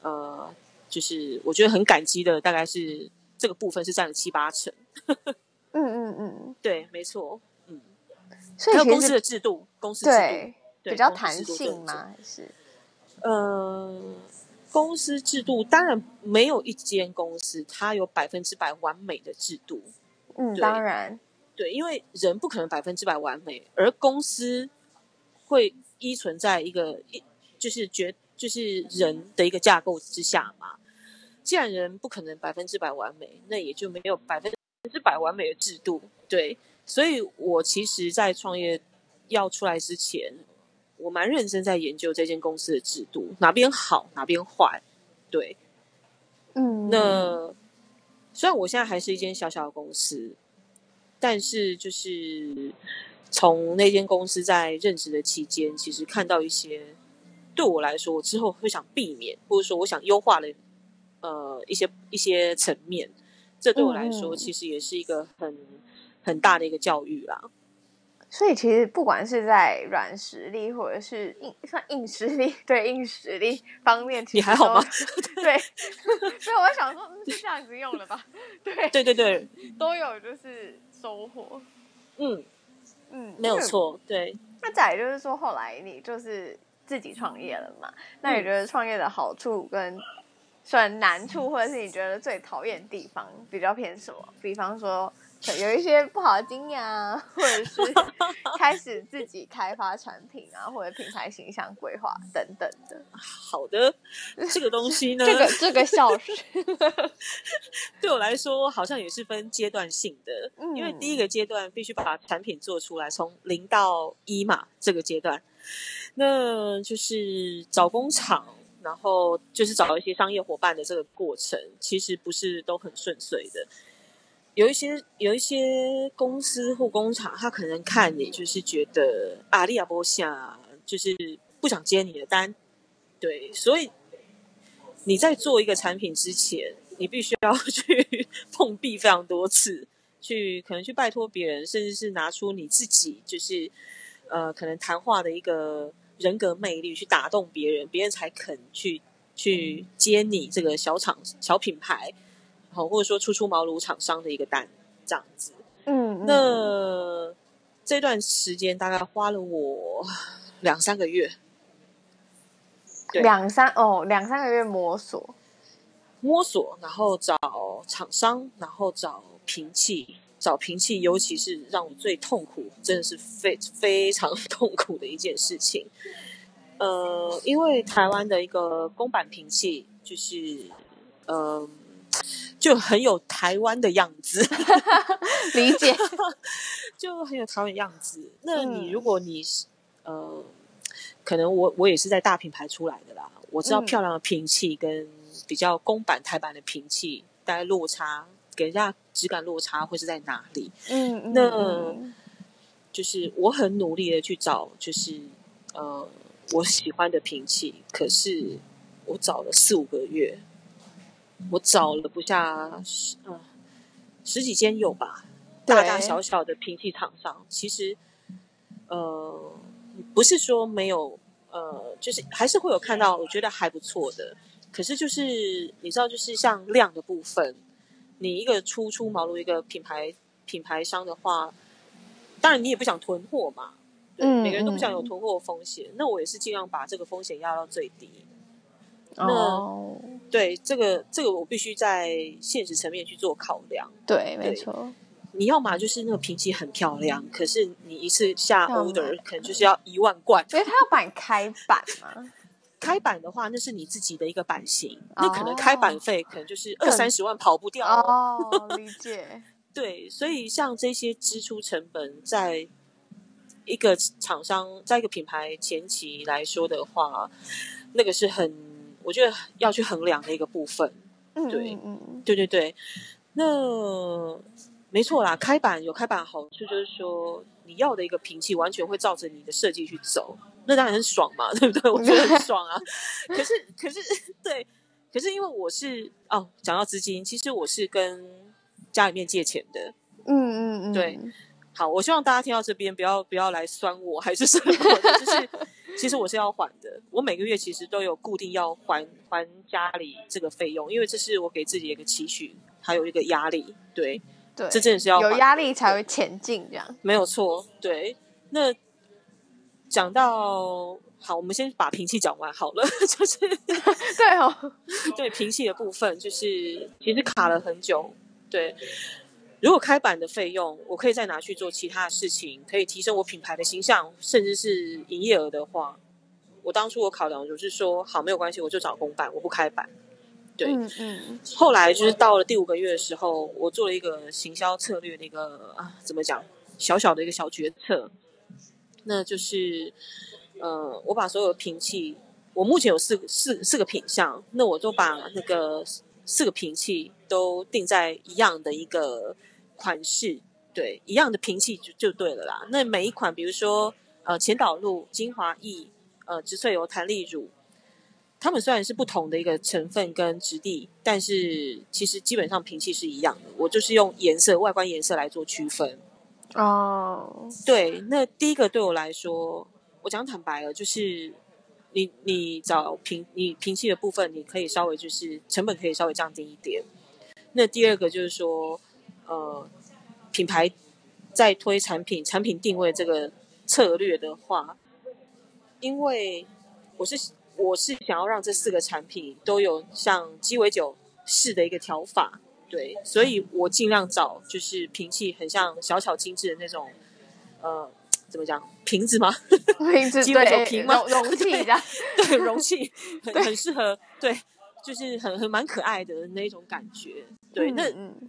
[SPEAKER 2] 呃，就是我觉得很感激的，大概是这个部分是占了七八成。
[SPEAKER 1] 嗯嗯嗯，
[SPEAKER 2] 对，没错，嗯。
[SPEAKER 1] 所以
[SPEAKER 2] 还有公司的制度，公司制度
[SPEAKER 1] 比较弹性吗？还是？
[SPEAKER 2] 呃，公司制度当然没有一间公司它有百分之百完美的制度。
[SPEAKER 1] 嗯，当然，
[SPEAKER 2] 对，因为人不可能百分之百完美，而公司会。依存在一个一就是绝就是人的一个架构之下嘛。既然人不可能百分之百完美，那也就没有百分之百完美的制度。对，所以我其实，在创业要出来之前，我蛮认真在研究这间公司的制度，哪边好，哪边坏。对，
[SPEAKER 1] 嗯，
[SPEAKER 2] 那虽然我现在还是一间小小的公司，但是就是。从那间公司在任职的期间，其实看到一些对我来说，我之后会想避免，或者说我想优化的呃一些一些层面，这对我来说其实也是一个很很大的一个教育啦。
[SPEAKER 1] 所以其实不管是在软实力或者是硬算硬实力，对硬实力方面，
[SPEAKER 2] 你还好吗？
[SPEAKER 1] 对，所以我想说是这样子用了吧？对
[SPEAKER 2] 对对对，
[SPEAKER 1] 都有就是收获，
[SPEAKER 2] 嗯。嗯，没有错，对。
[SPEAKER 1] 那再来就是说，后来你就是自己创业了嘛？那你觉得创业的好处跟算难处，或者是你觉得最讨厌的地方，比较偏什么？比方说。有一些不好的经验啊，或者是 开始自己开发产品啊，或者品牌形象规划等等的。
[SPEAKER 2] 好的，这个东西呢，
[SPEAKER 1] 这个这个笑是
[SPEAKER 2] 对我来说好像也是分阶段性的，嗯，因为第一个阶段必须把产品做出来，从零到一嘛，这个阶段，那就是找工厂，然后就是找一些商业伙伴的这个过程，其实不是都很顺遂的。有一些有一些公司或工厂，他可能看你就是觉得阿利亚波下就是不想接你的单，对，所以你在做一个产品之前，你必须要 去碰壁非常多次，去可能去拜托别人，甚至是拿出你自己就是呃可能谈话的一个人格魅力去打动别人，别人才肯去去接你这个小厂小品牌。好，或者说初出茅庐厂商的一个单，这样子。
[SPEAKER 1] 嗯，
[SPEAKER 2] 那这段时间大概花了我两三个月。
[SPEAKER 1] 两三哦，两三个月摸索，
[SPEAKER 2] 摸索，然后找厂商，然后找平器，找平器，尤其是让我最痛苦，真的是非非常 痛苦的一件事情。呃，因为台湾的一个公版平器，就是呃。就很有台湾的样子
[SPEAKER 1] 理解，
[SPEAKER 2] 就很有台湾的样子。那你如果你是、嗯、呃，可能我我也是在大品牌出来的啦，我知道漂亮的平器跟比较公版台版的平器，大概落差给人家质感落差会是在哪里？
[SPEAKER 1] 嗯，
[SPEAKER 2] 那就是我很努力的去找，就是呃我喜欢的平器，可是我找了四五个月。我找了不下十呃十几间有吧，大大小小的平器厂商，其实呃不是说没有呃，就是还是会有看到我觉得还不错的，可是就是你知道，就是像量的部分，你一个初出茅庐一个品牌品牌商的话，当然你也不想囤货嘛，对，嗯，每个人都不想有囤货的风险，嗯，那我也是尽量把这个风险压到最低。那、oh. 对这个这个我必须在现实层面去做考量。
[SPEAKER 1] 对，对没错。
[SPEAKER 2] 你要嘛就是那个瓶器很漂亮，可是你一次下 order 可能就是要一万罐。
[SPEAKER 1] 所以他要帮你开版吗？
[SPEAKER 2] 开版的话，那是你自己的一个版型，oh. 那可能开版费可能就是二三十万跑不掉哦。
[SPEAKER 1] Oh, 理解。
[SPEAKER 2] 对，所以像这些支出成本，在一个厂商在一个品牌前期来说的话，那个是很。我觉得要去衡量的一个部分，对，嗯嗯嗯对对对，那没错啦。开版有开版好处，就是说你要的一个平气完全会照着你的设计去走，那当然很爽嘛，对不对？我觉得很 爽啊。可是，可是，对，可是因为我是哦，讲到资金，其实我是跟家里面借钱的，
[SPEAKER 1] 嗯嗯嗯，
[SPEAKER 2] 对。好，我希望大家听到这边不要不要来酸我，还是什么的，就是 其实我是要还的，我每个月其实都有固定要还还家里这个费用，因为这是我给自己一个期许，还有一个压力，对，
[SPEAKER 1] 对，
[SPEAKER 2] 这真的是要
[SPEAKER 1] 有压力才会前进，这样
[SPEAKER 2] 没有错，对。那讲到好，我们先把平气讲完好了，就是
[SPEAKER 1] 对哦，
[SPEAKER 2] 对平气的部分，就是其实卡了很久，对。如果开版的费用，我可以再拿去做其他的事情，可以提升我品牌的形象，甚至是营业额的话，我当初我考量就是说，好，没有关系，我就找公版，我不开版。对，嗯嗯。后来就是到了第五个月的时候，我做了一个行销策略的一个啊，怎么讲，小小的一个小决策，那就是，呃，我把所有的平气，我目前有四四四个品相，那我都把那个四个瓶器都定在一样的一个。款式对，一样的瓶器就就对了啦。那每一款，比如说呃前导露、精华液、呃植萃油、弹力乳，它们虽然是不同的一个成分跟质地，但是其实基本上平气是一样的。我就是用颜色、外观颜色来做区分。哦，对，那第一个对我来说，我讲坦白了，就是你你找平你平气的部分，你可以稍微就是成本可以稍微降低一点。那第二个就是说。呃，品牌在推产品、产品定位这个策略的话，因为我是我是想要让这四个产品都有像鸡尾酒式的一个调法，对，所以我尽量找就是瓶器很像小巧精致的那种，呃，怎么讲瓶子吗？
[SPEAKER 1] 瓶子鸡尾酒瓶吗？容器这样，
[SPEAKER 2] 对，容器 很很适合，对，就是很很蛮可爱的那种感觉。对，那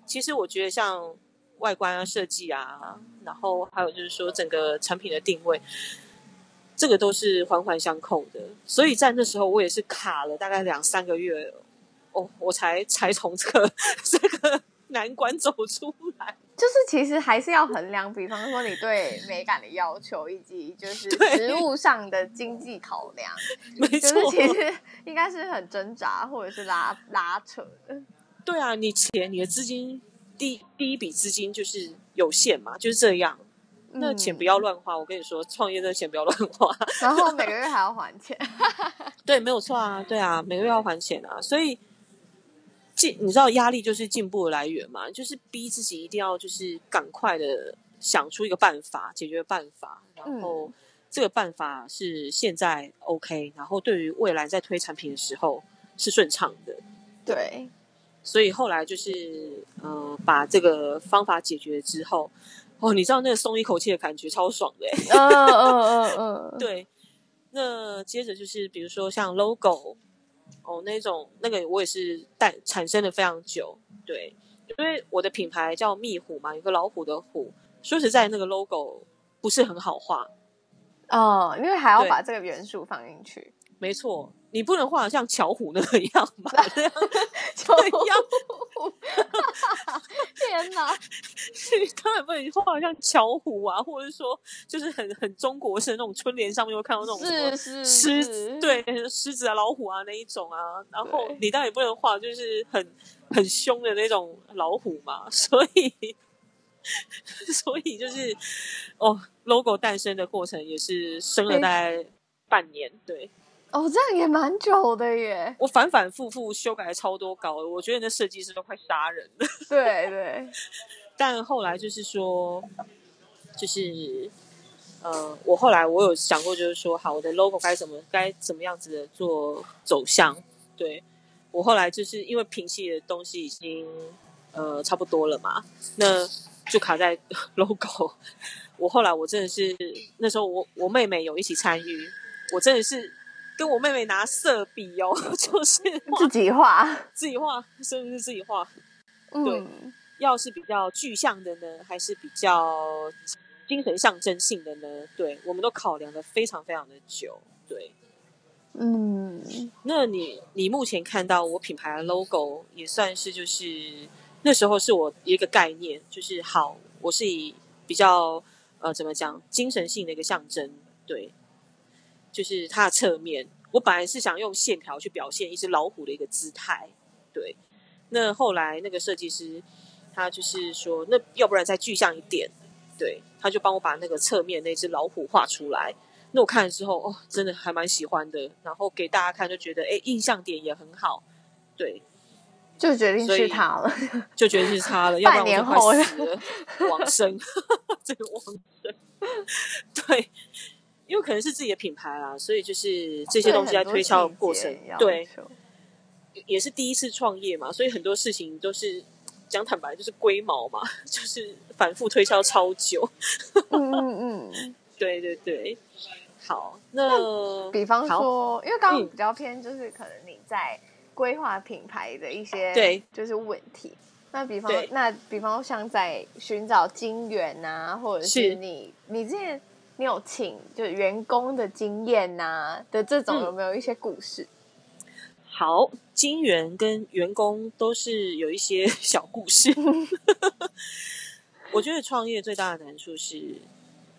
[SPEAKER 2] 其实我觉得像外观啊、设计啊，然后还有就是说整个产品的定位，这个都是环环相扣的。所以在那时候，我也是卡了大概两三个月，哦，我才才从这个这个难关走出来。
[SPEAKER 1] 就是其实还是要衡量，比方说你对美感的要求，以及就是实物上的经济考量，
[SPEAKER 2] 没错，
[SPEAKER 1] 就是其实应该是很挣扎或者是拉拉扯的。
[SPEAKER 2] 对啊，你钱，你的资金，第第一笔资金就是有限嘛，就是这样。那钱不要乱花，我跟你说，创业的钱不要乱花。
[SPEAKER 1] 然后每个月还要还钱。
[SPEAKER 2] 对，没有错啊，对啊，每个月要还钱啊。所以进，你知道压力就是进步的来源嘛，就是逼自己一定要就是赶快的想出一个办法，解决办法。然后这个办法是现在 OK，然后对于未来在推产品的时候是顺畅的。
[SPEAKER 1] 对。
[SPEAKER 2] 所以后来就是，呃，把这个方法解决之后，哦，你知道那个松一口气的感觉超爽的，嗯嗯嗯嗯，对。那接着就是，比如说像 logo，哦，那种那个我也是带产生了非常久，对，因为我的品牌叫蜜虎嘛，有个老虎的虎。说实在，那个 logo 不是很好画，
[SPEAKER 1] 哦，因为还要把这个元素放进去，
[SPEAKER 2] 没错。你不能画得像巧虎那个样吧？这样，
[SPEAKER 1] 巧虎，天哪！
[SPEAKER 2] 你当然不能画得像巧虎啊，或者是说，就是很很中国式的那种春联上面会看到那种什么狮子，对，狮子啊、老虎啊那一种啊。然后你当然也不能画，就是很很凶的那种老虎嘛。所以，所以就是哦，logo 诞生的过程也是生了大概半年，对。
[SPEAKER 1] 哦，这样也蛮久的耶！
[SPEAKER 2] 我反反复复修改了超多稿，我觉得那设计师都快杀人了。
[SPEAKER 1] 对 对，
[SPEAKER 2] 但后来就是说，就是呃，我后来我有想过，就是说，好，我的 logo 该怎么该怎么样子的做走向？对，我后来就是因为平系的东西已经呃差不多了嘛，那就卡在 logo。我后来我真的是那时候我我妹妹有一起参与，我真的是。跟我妹妹拿色笔哦，就是
[SPEAKER 1] 自己画，
[SPEAKER 2] 自己画，甚至是自己画。对，嗯、要是比较具象的呢，还是比较精神象征性的呢？对，我们都考量的非常非常的久。对，嗯，那你你目前看到我品牌的 logo 也算是就是那时候是我一个概念，就是好，我是以比较呃怎么讲精神性的一个象征，对。就是它的侧面，我本来是想用线条去表现一只老虎的一个姿态，对。那后来那个设计师他就是说，那要不然再具象一点，对，他就帮我把那个侧面那只老虎画出来。那我看了之后，哦，真的还蛮喜欢的。然后给大家看，就觉得哎，印象点也很好。对，
[SPEAKER 1] 就决定是他了，
[SPEAKER 2] 就决定是他了。要不然我就快死了，往生，这个往生。对，因为可能是自己的品牌啦，所以就是这些东西在推销过程，对，也是第一次创业嘛，所以很多事情都是讲坦白，就是龟毛嘛，就是反复推销超久。嗯嗯嗯，对对对。好，那，
[SPEAKER 1] 那比方说，因为刚刚比较偏，就是可能你在规划品牌的一些对，就是问题。那比方，那比方像在寻找金源啊，或者是你是你之前你有请就是员工的经验啊的这种，有没有一些故事？
[SPEAKER 2] 嗯、好，金源跟员工都是有一些小故事。我觉得创业最大的难处是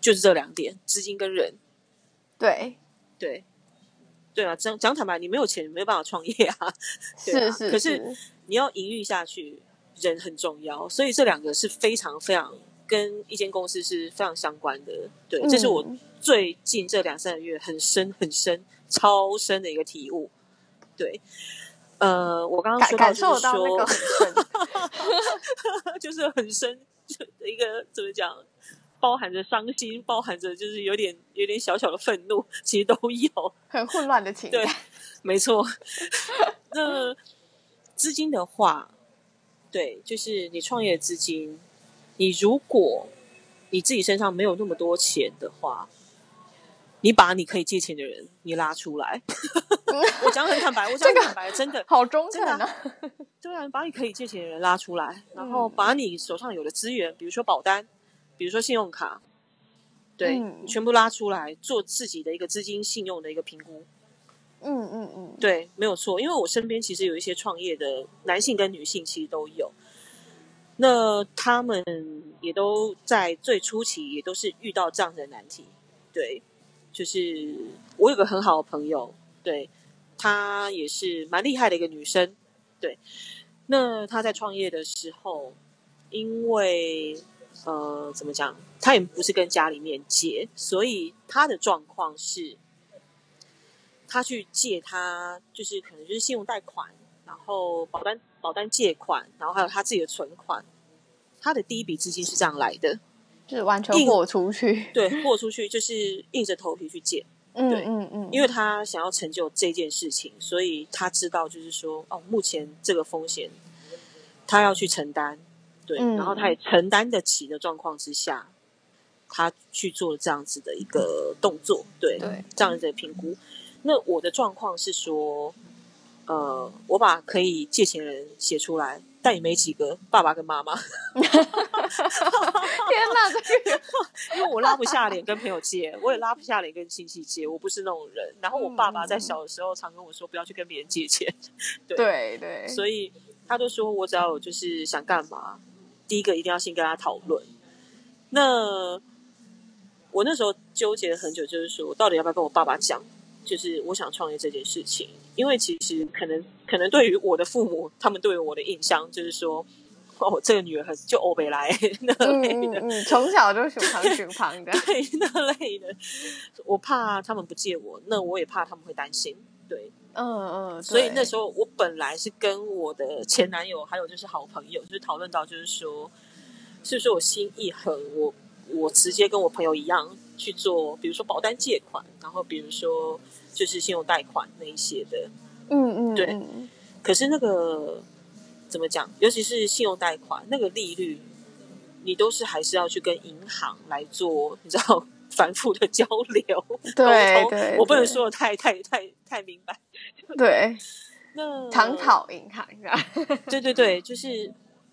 [SPEAKER 2] 就是这两点：资金跟人。
[SPEAKER 1] 对，
[SPEAKER 2] 对，对啊！讲讲坦白，你没有钱，没有办法创业啊。啊
[SPEAKER 1] 是是，
[SPEAKER 2] 可是你要营运下去，人很重要，所以这两个是非常非常跟一间公司是非常相关的。对，嗯、这是我最近这两三个月很深很深、超深的一个体悟。对，呃，我刚刚说到就是说，那 个就是很深的一个怎么讲？包含着伤心，包含着就是有点有点小小的愤怒，其实都有
[SPEAKER 1] 很混乱的情感。
[SPEAKER 2] 对，没错。那资金的话，对，就是你创业的资金，你如果你自己身上没有那么多钱的话，你把你可以借钱的人你拉出来。我讲很坦白，我讲很坦白，真的
[SPEAKER 1] 好忠诚啊！
[SPEAKER 2] 对啊，把你可以借钱的人拉出来，然后把你手上有的资源，比如说保单。比如说信用卡，对，嗯、全部拉出来做自己的一个资金信用的一个评估。嗯嗯嗯，嗯对，没有错。因为我身边其实有一些创业的男性跟女性，其实都有。那他们也都在最初期也都是遇到这样的难题。对，就是我有个很好的朋友，对，她也是蛮厉害的一个女生。对，那她在创业的时候，因为呃，怎么讲？她也不是跟家里面借，所以她的状况是，他去借他就是可能就是信用贷款，然后保单保单借款，然后还有他自己的存款。他的第一笔资金是这样来的，
[SPEAKER 1] 就是完全豁出去，
[SPEAKER 2] 对，豁出去就是硬着头皮去借，对，嗯嗯。嗯，因为他想要成就这件事情，所以他知道就是说，哦，目前这个风险他要去承担。对，然后他也承担得起的状况之下，他去做这样子的一个动作，对，对。这样子的评估。那我的状况是说，呃，我把可以借钱的人写出来，但也没几个爸爸跟妈妈。天
[SPEAKER 1] 哪，这个，
[SPEAKER 2] 因为我拉不下脸跟朋友借，我也拉不下脸跟亲戚借，我不是那种人。然后我爸爸在小的时候常跟我说，不要去跟别人借钱。对
[SPEAKER 1] 对，对
[SPEAKER 2] 所以他就说我只要就是想干嘛。第一个一定要先跟他讨论。那我那时候纠结了很久，就是说，我到底要不要跟我爸爸讲，就是我想创业这件事情？因为其实可能，可能对于我的父母，他们对于我的印象就是说，哦，这个女儿很就欧北来 那类的，
[SPEAKER 1] 嗯嗯，从小就熊旁熊旁的，
[SPEAKER 2] 对那类的。我怕他们不借我，那我也怕他们会担心。对，嗯嗯，所以那时候我本来是跟我的前男友，还有就是好朋友，就是讨论到，就是说，是不是我心一横，我我直接跟我朋友一样去做，比如说保单借款，然后比如说就是信用贷款那一些的，嗯嗯，对。可是那个怎么讲？尤其是信用贷款那个利率，你都是还是要去跟银行来做，你知道？反复的交流，
[SPEAKER 1] 对
[SPEAKER 2] 我不能说的太太太太明白。
[SPEAKER 1] 对，那常跑银行是吧？
[SPEAKER 2] 对对对，就是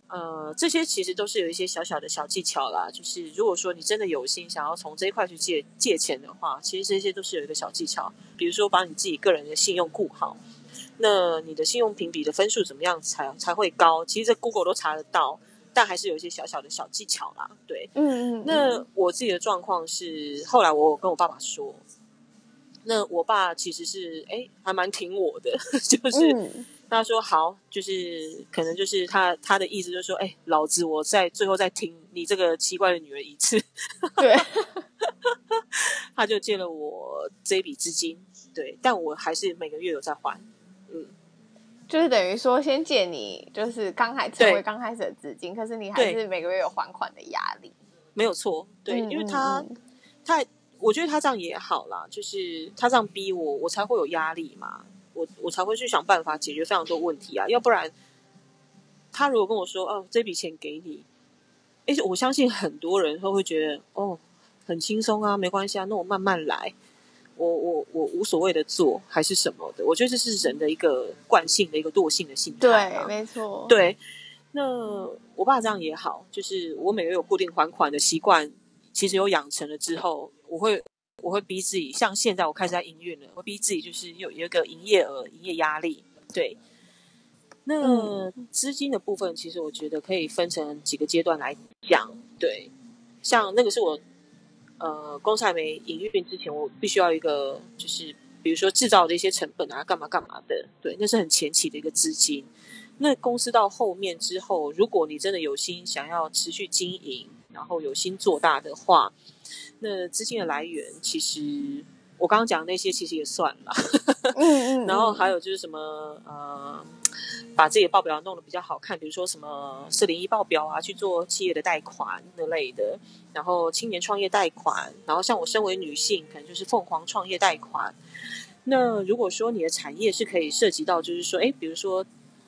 [SPEAKER 2] 呃，这些其实都是有一些小小的小技巧啦。就是如果说你真的有心想要从这一块去借借钱的话，其实这些都是有一个小技巧。比如说，把你自己个人的信用顾好，那你的信用评比的分数怎么样才才会高？其实这 Google 都查得到。但还是有一些小小的小技巧啦，对，嗯嗯。那我自己的状况是，后来我跟我爸爸说，那我爸其实是哎，还蛮挺我的，就是他说好，就是可能就是他他的意思就是说，哎，老子我在最后再听你这个奇怪的女人一次。
[SPEAKER 1] 对，
[SPEAKER 2] 他就借了我这一笔资金，对，但我还是每个月有在还，嗯，
[SPEAKER 1] 就是等于说先借你，就是刚开成为刚开始的资金，可是你还是每个月有还款的压力，
[SPEAKER 2] 没有错，对，嗯、因为他他我觉得他这样也好啦，就是他这样逼我，我才会有压力嘛。我我才会去想办法解决非常多问题啊，要不然他如果跟我说哦，这笔钱给你，而且我相信很多人都会觉得哦，很轻松啊，没关系啊，那我慢慢来，我我我无所谓的做还是什么的，我觉得这是人的一个惯性的一个惰性的心态啊，
[SPEAKER 1] 对，没错，
[SPEAKER 2] 对。那我爸这样也好，就是我每个月有固定还款的习惯，其实有养成了之后，我会。我会逼自己，像现在我开始在营运了，我逼自己就是有有一个营业额、营业压力。对，那资金的部分，其实我觉得可以分成几个阶段来讲。对，像那个是我呃公司还没营运之前，我必须要一个就是比如说制造的一些成本啊，干嘛干嘛的。对，那是很前期的一个资金。那公司到后面之后，如果你真的有心想要持续经营，然后有心做大的话。那资金的来源，其实我刚刚讲的那些其实也算了，嗯 嗯，然后还有就是什么呃，把自己的报表弄得比较好看，比如说什么四零一报表啊，去做企业的贷款那类的，然后青年创业贷款，然后像我身为女性，可能就是凤凰创业贷款。那如果说你的产业是可以涉及到，就是说，哎，比如说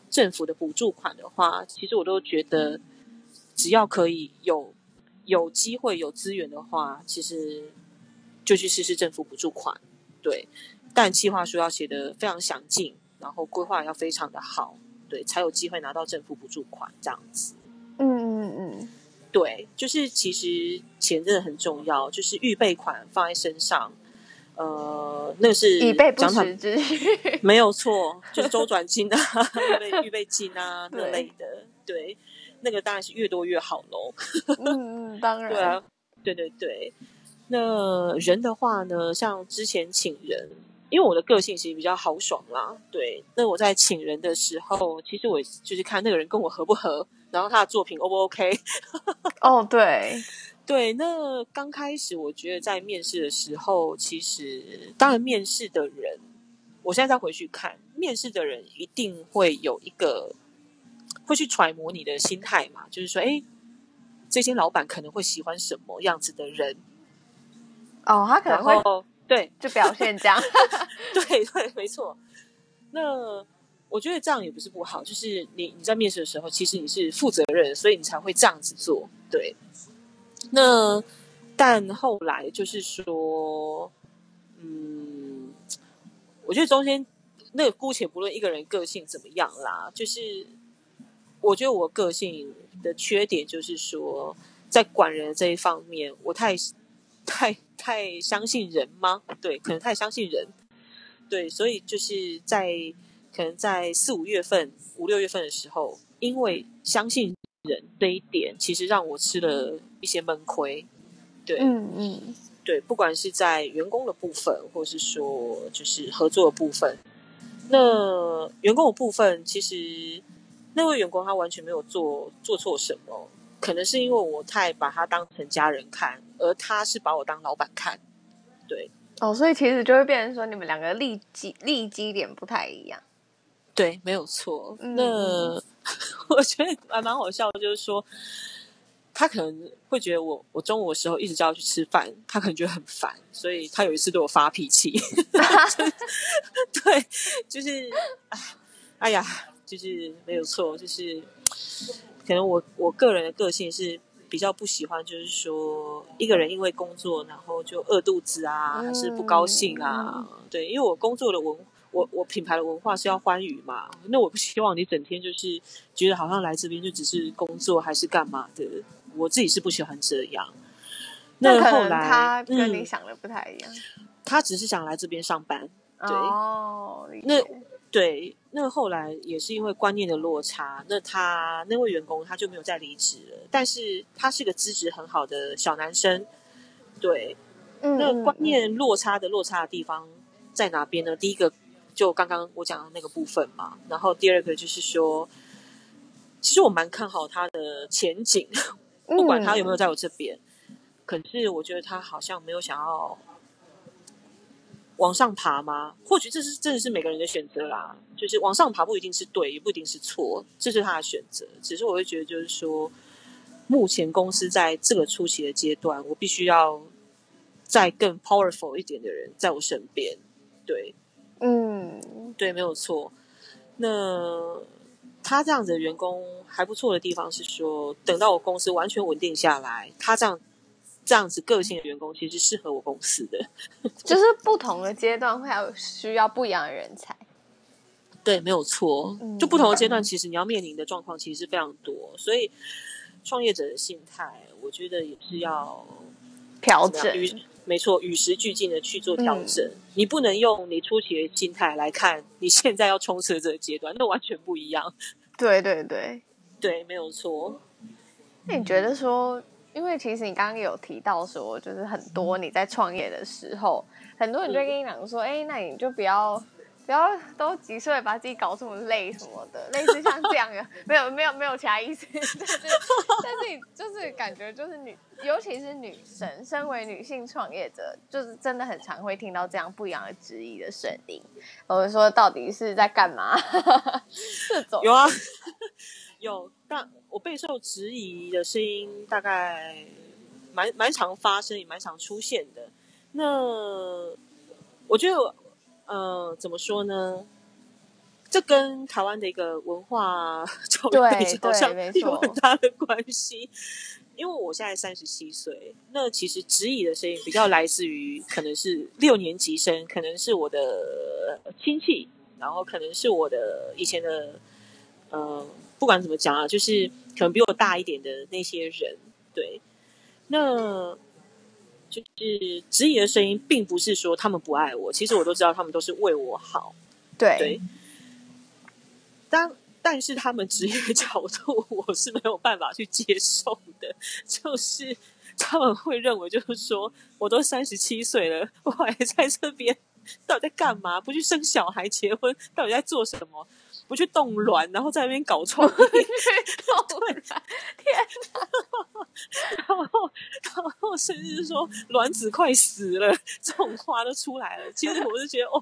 [SPEAKER 2] 政府的补助款的话，其实我都觉得只要可以有。有机会有资源的话，其实就去试试政府补助款，对。但计划书要写得非常详尽，然后规划要非常的好，对，才有机会拿到政府补助款这样子。
[SPEAKER 1] 嗯嗯嗯，
[SPEAKER 2] 对，就是其实钱真的很重要，就是预备款放在身上，呃，那是
[SPEAKER 1] 以备不时之需，
[SPEAKER 2] 没有错，就是周转金啊，预备预备金啊 那类的，对。那个当然是越多越好喽。
[SPEAKER 1] 嗯，当然。
[SPEAKER 2] 对啊，对对对。那人的话呢，像之前请人，因为我的个性其实比较豪爽啦。对，那我在请人的时候，其实我就是看那个人跟我合不合，然后他的作品 O 不 OK。
[SPEAKER 1] 哦，对
[SPEAKER 2] 对。那刚开始我觉得在面试的时候，其实当然面试的人，我现在再回去看，面试的人一定会有一个。会去揣摩你的心态嘛？就是说，哎，这些老板可能会喜欢什么样子的人？
[SPEAKER 1] 哦，他可能会
[SPEAKER 2] 对，
[SPEAKER 1] 就表现这样。
[SPEAKER 2] 对 对，没错。那我觉得这样也不是不好，就是你你在面试的时候，其实你是负责任，所以你才会这样子做。对。那但后来就是说，嗯，我觉得中间那个姑且不论一个人个性怎么样啦，就是。我觉得我个性的缺点就是说，在管人这一方面，我太、太、太相信人吗？对，可能太相信人。对，所以就是在可能在四五月份、五六月份的时候，因为相信人这一点，其实让我吃了一些闷亏。对，
[SPEAKER 1] 嗯嗯，
[SPEAKER 2] 对，不管是在员工的部分，或是说就是合作的部分，那员工的部分其实。那位员工他完全没有做做错什么，可能是因为我太把他当成家人看，而他是把我当老板看，对。
[SPEAKER 1] 哦，所以其实就会变成说你们两个利基利基点不太一样。
[SPEAKER 2] 对，没有错。嗯、那 我觉得还蛮好笑的，就是说他可能会觉得我我中午的时候一直叫他去吃饭，他可能觉得很烦，所以他有一次对我发脾气。对，就是哎，哎呀。就是没有错，就是可能我我个人的个性是比较不喜欢，就是说一个人因为工作然后就饿肚子啊，还是不高兴啊？对，因为我工作的文，我我品牌的文化是要欢愉嘛，那我不希望你整天就是觉得好像来这边就只是工作还是干嘛的，我自己是不喜欢这样。那后来
[SPEAKER 1] 他跟你想的不太一样，
[SPEAKER 2] 嗯，他只是想来这边上班，对，
[SPEAKER 1] 哦，
[SPEAKER 2] 那。对，那后来也是因为观念的落差，那他那位员工他就没有再离职了。但是他是个资质很好的小男生，对，嗯，那观念落差的落差的地方在哪边呢？第一个就刚刚我讲的那个部分嘛。然后第二个就是说，其实我蛮看好他的前景，不管他有没有在我这边。嗯、可是我觉得他好像没有想要往上爬吗？或许这是真的是每个人的选择啦。就是往上爬不一定是对，也不一定是错，这是他的选择。只是我会觉得，就是说，目前公司在这个初期的阶段，我必须要再更 powerful 一点的人在我身边。对，嗯，对，没有错。那他这样子的员工还不错的地方是说，等到我公司完全稳定下来，他这样这样子个性的员工，其实是适合我公司的。
[SPEAKER 1] 就是不同的阶段会有需要不一样的人才。
[SPEAKER 2] 对，没有错。就不同的阶段，其实你要面临的状况其实是非常多，所以创业者的心态，我觉得也是要
[SPEAKER 1] 调整。
[SPEAKER 2] 没错，与时俱进的去做调整。嗯、你不能用你初期的心态来看你现在要冲刺的这个阶段，那完全不一样。
[SPEAKER 1] 对对对，
[SPEAKER 2] 对，没有错。
[SPEAKER 1] 那你觉得说，因为其实你刚刚有提到说，就是很多你在创业的时候，很多人就跟你讲说，哎、嗯，那你就不要。不要都几岁把自己搞这么累什么的，类似像这样的，没有没有没有其他意思，但是但是你就是感觉就是女，尤其是女生，身为女性创业者，就是真的很常会听到这样不一样的质疑的声音，我者说到底是在干嘛？这种
[SPEAKER 2] 有啊，有，但我备受质疑的声音大概蛮蛮常发生，也蛮常出现的。那我觉得。呃，怎么说呢？这跟台湾的一个文化教育背景好像有很大的关系。因为我现在三十七岁，那其实质疑的声音比较来自于可能是六年级生，可能是我的亲戚，然后可能是我的以前的，呃，不管怎么讲啊，就是可能比我大一点的那些人。对，那。就是质疑的声音，并不是说他们不爱我，其实我都知道他们都是为我好。
[SPEAKER 1] 对，
[SPEAKER 2] 对，但但是他们质疑的角度，我是没有办法去接受的。就是他们会认为，就是说，我都三十七岁了，我还在这边，到底在干嘛？不去生小孩、结婚，到底在做什么？不去冻卵，然后在那边搞创业，对，天哪！然后，然后甚至是说卵子快死了，这种话都出来了。其实我是觉得哦，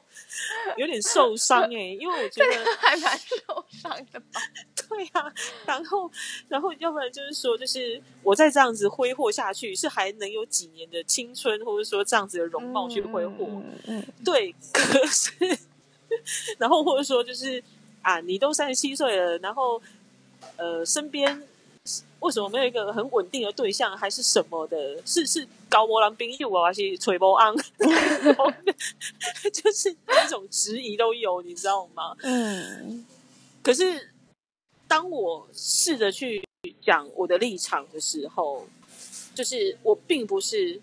[SPEAKER 2] 有点受伤哎、欸，因为我觉得
[SPEAKER 1] 还蛮受伤的吧。
[SPEAKER 2] 对啊，然后，然后要不然就是说，就是我再这样子挥霍下去，是还能有几年的青春，或者说这样子的容貌去挥霍？嗯，嗯，对。可是，然后或者说就是。啊，你都三十七岁了，然后，呃，身边为什么没有一个很稳定的对象，还是什么的？是是高波浪兵友啊，还是吹波昂？就是那种质疑都有，你知道吗？嗯。可是，当我试着去讲我的立场的时候，就是我并不是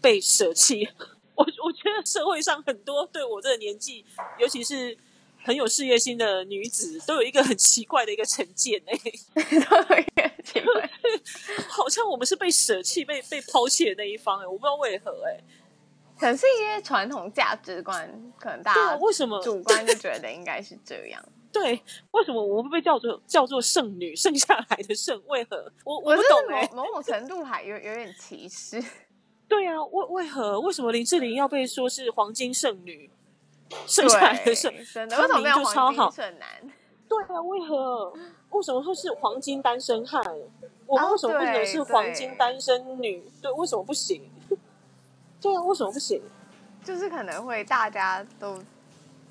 [SPEAKER 2] 被舍弃。我我觉得社会上很多对我这个年纪，尤其是。很有事业心的女子都有一个很奇怪的一个成见哎，奇怪，好像我们是被舍弃、被被抛弃的那一方哎，我不知道为何哎，
[SPEAKER 1] 可能是一些传统价值观，可能大家为什么主观就觉得应该是这样？
[SPEAKER 2] 对，为什么我们被叫做叫做剩女，剩下来的剩？为何？我我不懂哎，
[SPEAKER 1] 某种程度还有有点歧视。
[SPEAKER 2] 对啊，为为何？为什么林志玲要被说是黄金剩女？剩下来的剩，他名就超好。对啊，为何？为什么会是黄金单身汉？我们为什么不能是黄金单身女？对，为什么不行？对啊，为什么不行？
[SPEAKER 1] 就是可能会大家都，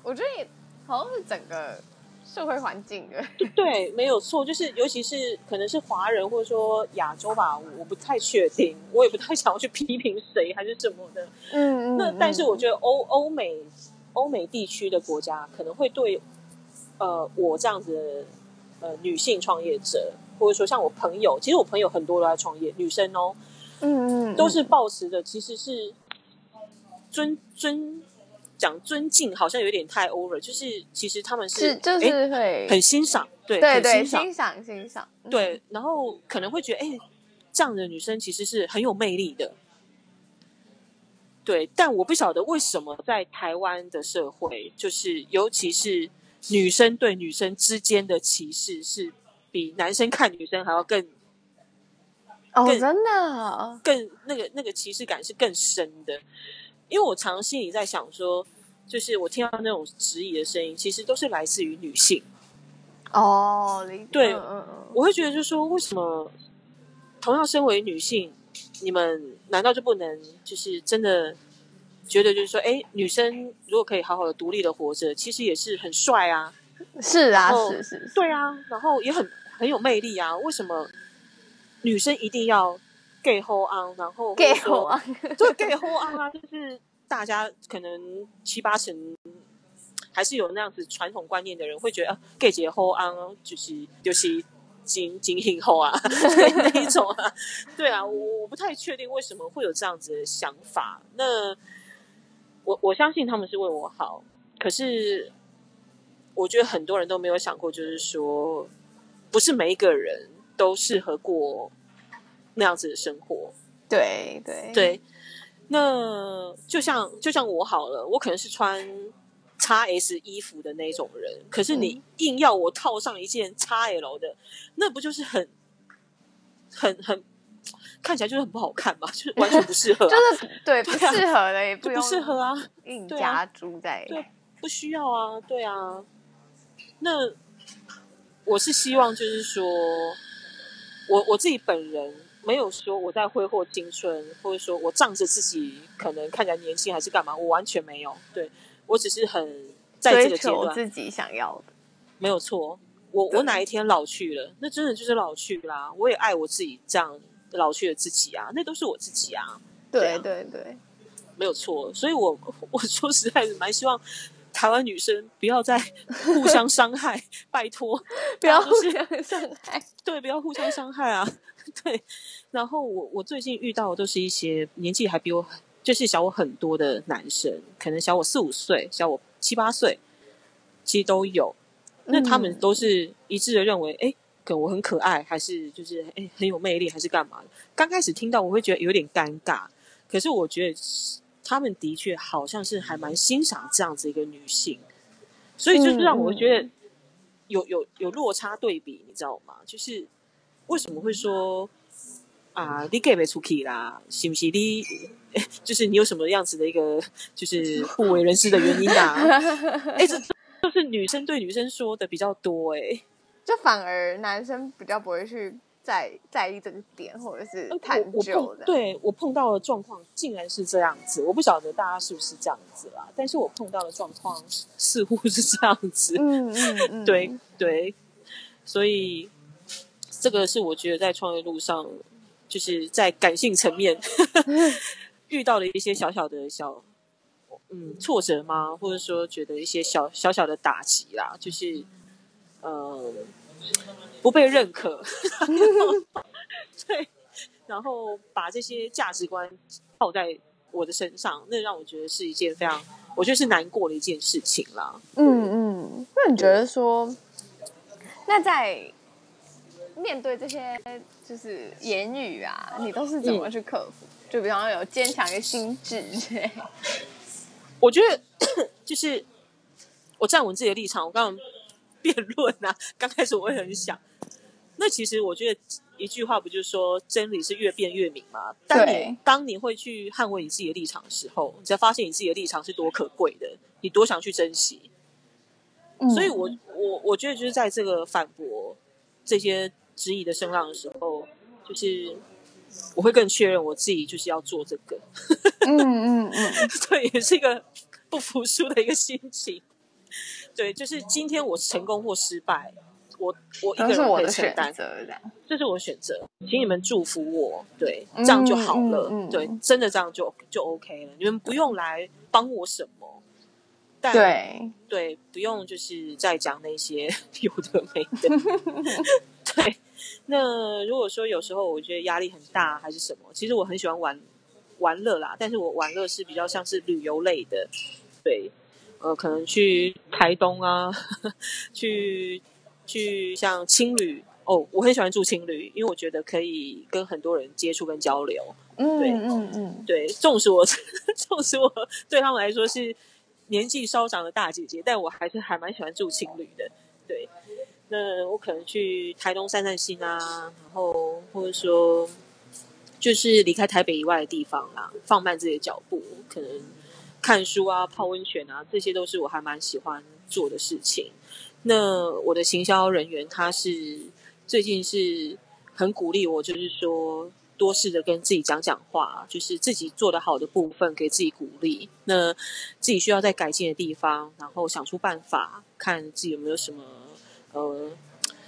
[SPEAKER 1] 我觉得也好像是整个社会环境的。
[SPEAKER 2] 对，没有错，就是尤其是可能是华人或者说亚洲吧，我不太确定，我也不太想要去批评谁还是什么的。嗯，那但是我觉得欧欧美。欧美地区的国家可能会对，呃，我这样子的呃女性创业者，或者说像我朋友，其实我朋友很多都在创业，女生哦，嗯嗯，都是抱持的，其实是尊尊讲尊敬，好像有点太 over，就是其实他们是，
[SPEAKER 1] 是就是会
[SPEAKER 2] 很欣赏，对
[SPEAKER 1] 对对，欣赏欣赏，
[SPEAKER 2] 对，然后可能会觉得，哎，这样的女生其实是很有魅力的。对，但我不晓得为什么在台湾的社会，就是尤其是女生对女生之间的歧视，是比男生看女生还要更
[SPEAKER 1] 哦，真的
[SPEAKER 2] 更那个那个歧视感是更深的。因为我常心里在想说，就是我听到那种质疑的声音，其实都是来自于女性。
[SPEAKER 1] 哦，
[SPEAKER 2] 对，
[SPEAKER 1] 嗯嗯嗯，
[SPEAKER 2] 我会觉得就是说，为什么同样身为女性，你们难道就不能就是真的觉得就是说，哎，女生如果可以好好的独立的活着，其实也是很帅啊，
[SPEAKER 1] 是啊，是是，是，
[SPEAKER 2] 对啊，然后也很很有魅力啊。为什么女生一定要 gay hold on，，然后
[SPEAKER 1] gay hold on，，
[SPEAKER 2] 对 gay hold on 啊，就是大家可能七八成。还是有那样子传统观念的人会觉得啊，gay 姐 hoe on 就是就是金金 hình 后啊 那一种啊，对啊，我我不太确定为什么会有这样子的想法。那我我相信他们是为我好，可是我觉得很多人都没有想过，就是说不是每一个人都适合过那样子的生活。
[SPEAKER 1] 对对
[SPEAKER 2] 对，那就像就像我好了，我可能是穿。XS 衣服的那种人，可是你硬要我套上一件叉 L 的，嗯、那不就是很、很、很看起来就是很不好看嘛？就是完全不适合、啊，
[SPEAKER 1] 就是 对，不适合的，也不
[SPEAKER 2] 适合啊，
[SPEAKER 1] 硬加猪在
[SPEAKER 2] 对，不需要啊，对啊。那我是希望，就是说我我自己本人没有说我在挥霍青春，或者说我仗着自己可能看起来年轻还是干嘛，我完全没有对。我只是很在这个阶段
[SPEAKER 1] 自己想要的，
[SPEAKER 2] 没有错。我我哪一天老去了，那真的就是老去啦。我也爱我自己这样老去的自己啊，那都是我自己啊。
[SPEAKER 1] 对对对，
[SPEAKER 2] 没有错。所以我我说实在是蛮希望台湾女生不要再互相伤害，拜托
[SPEAKER 1] 不要互相伤害。
[SPEAKER 2] 对，不要互相伤害啊。对。然后我我最近遇到的都是一些年纪还比我很。就是小我很多的男生，可能小我四五岁，小我七八岁，其实都有。那他们都是一致的认为，哎、嗯，可能我很可爱，还是就是哎很有魅力，还是干嘛的？刚开始听到我会觉得有点尴尬，可是我觉得他们的确好像是还蛮欣赏这样子一个女性，所以就是让我觉得有有有落差对比，你知道吗？就是为什么会说啊，你 gay 不出去啦？是不是你？就是你有什么样子的一个就是不为人知的原因啊？哎，这都是女生对女生说的比较多哎、欸，
[SPEAKER 1] 就反而男生比较不会去在在意这个点，或者是探究的。
[SPEAKER 2] 对我碰到的状况竟然是这样子，我不晓得大家是不是这样子啦，但是我碰到的状况似乎是这样子。嗯嗯嗯，对对，所以这个是我觉得在创业路上，就是在感性层面。遇到了一些小小的小嗯挫折吗？或者说觉得一些小小小的打击啦，就是呃不被认可，对，然后把这些价值观套在我的身上，那让我觉得是一件非常我觉得是难过的一件事情啦。
[SPEAKER 1] 嗯嗯，那你觉得说，那在面对这些就是言语啊，你都是怎么去克服？嗯就比方说有坚强的心智，
[SPEAKER 2] 我觉得就是我站稳自己的立场。我刚刚辩论啊，刚开始我也很想。那其实我觉得一句话不就是说真理是越辩越明吗？当你当你会去捍卫你自己的立场的时候，你才发现你自己的立场是多可贵的，你多想去珍惜。嗯、所以我我我觉得就是在这个反驳这些质疑的声浪的时候，就是。我会更确认我自己就是要做这个，嗯嗯嗯，对，也是一个不服输的一个心情。对，就是今天我成功或失败，我我一个人可以承担，这是我的选择，请你们祝福我，对，这样就好了，嗯嗯嗯、对，真的这样就就 OK 了，你们不用来帮我什么，但对对，不用就是再讲那些 有的没的，对。那如果说有时候我觉得压力很大还是什么，其实我很喜欢玩玩乐啦，但是我玩乐是比较像是旅游类的，对，呃，可能去台东啊，呵 呵去去像青旅，哦，我很喜欢住青旅，因为我觉得可以跟很多人接触跟交流。
[SPEAKER 1] 嗯，
[SPEAKER 2] 对，
[SPEAKER 1] 嗯嗯，
[SPEAKER 2] 对，纵使我 纵使我对他们来说是年纪稍长的大姐姐，但我还是还蛮喜欢住青旅的。对，那我可能去台东散散心啊，然后或者说就是离开台北以外的地方啊，放慢自己的脚步，可能看书啊、泡温泉啊，这些都是我还蛮喜欢做的事情。那我的行销人员他是最近是很鼓励我，就是说多试着跟自己讲讲话，就是自己做得好的部分给自己鼓励。那自己需要再改进的地方，然后想出办法，看自己有没有什么呃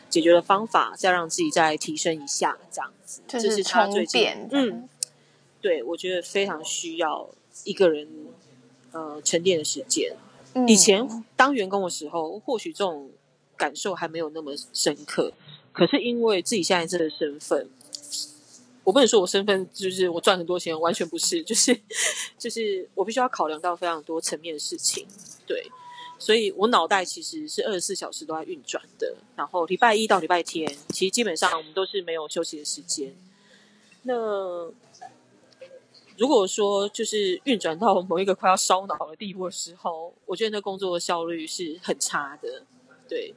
[SPEAKER 2] 解决的方法，再让自己再提升一下，这样子。
[SPEAKER 1] 就是
[SPEAKER 2] 这是他最近嗯，对，我觉得非常需要一个人呃沉淀的时间。以前当员工的时候，或许这种感受还没有那么深刻。可是因为自己现在这个身份，我不能说我身份就是我赚很多钱，完全不是，就是 就是我必须要考量到非常多层面的事情。对，所以我脑袋其实是二十四小时都在运转的。然后礼拜一到礼拜天，其实基本上我们都是没有休息的时间。那如果说就是运转到某一个快要烧脑的地步的时候，我觉得那工作的效率是很差的，对，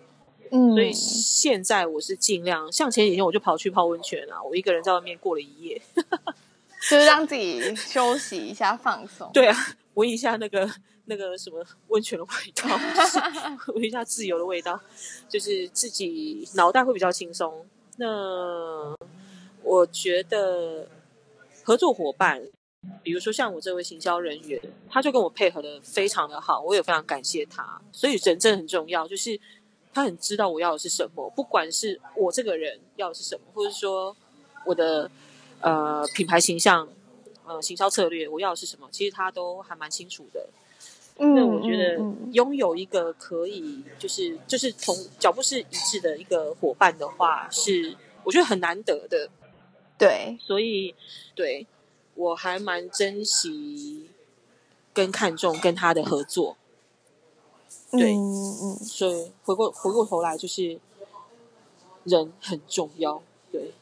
[SPEAKER 1] 嗯，
[SPEAKER 2] 所以现在我是尽量，像前几天我就跑去泡温泉啊，我一个人在外面过了一夜，
[SPEAKER 1] 就是让自己休息一下，放松。
[SPEAKER 2] 对啊，闻一下那个那个什么温泉的味道，闻 一下自由的味道，就是自己脑袋会比较轻松。那我觉得合作伙伴。比如说像我这位行销人员，他就跟我配合的非常的好，我也非常感谢他。所以人真的很重要，就是他很知道我要的是什么，不管是我这个人要的是什么，或者说我的呃品牌形象、呃行销策略我要的是什么，其实他都还蛮清楚的。嗯，那我觉得拥有一个可以就是就是从脚步是一致的一个伙伴的话，是我觉得很难得的。
[SPEAKER 1] 对，
[SPEAKER 2] 所以对。我还蛮珍惜跟看重跟他的合作，对，嗯嗯，所以回过回过头来就是人很重要，对，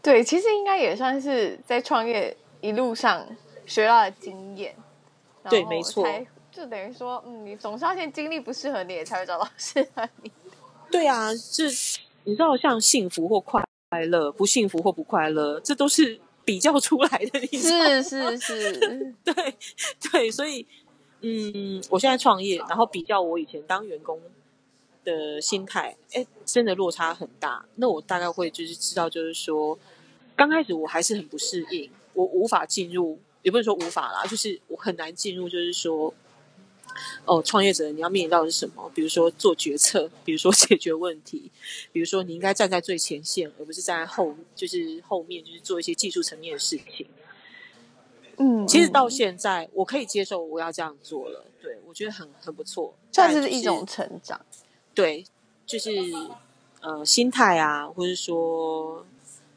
[SPEAKER 1] 对，其实应该也算是在创业一路上学到的经验，
[SPEAKER 2] 对，没错，
[SPEAKER 1] 就等于说，嗯，你总是要先经历不适合你，也才会找到适合你。
[SPEAKER 2] 对啊，是，你知道，像幸福或快乐，不幸福或不快乐，这都是。比较出来的？
[SPEAKER 1] 是是是，
[SPEAKER 2] 对对，所以嗯，我现在创业，然后比较我以前当员工的心态，哎，真的落差很大。那我大概会就是知道，就是说，刚开始我还是很不适应，我无法进入，也不是说无法啦，就是我很难进入，就是说。哦，创业者你要面临到的是什么？比如说做决策，比如说解决问题，比如说你应该站在最前线，而不是站在后，就是后面，就是做一些技术层面的事情。嗯，其实到现在我可以接受我要这样做了，对，我觉得很很不错，
[SPEAKER 1] 算是一种成长。
[SPEAKER 2] 对，就是呃心态啊，或者说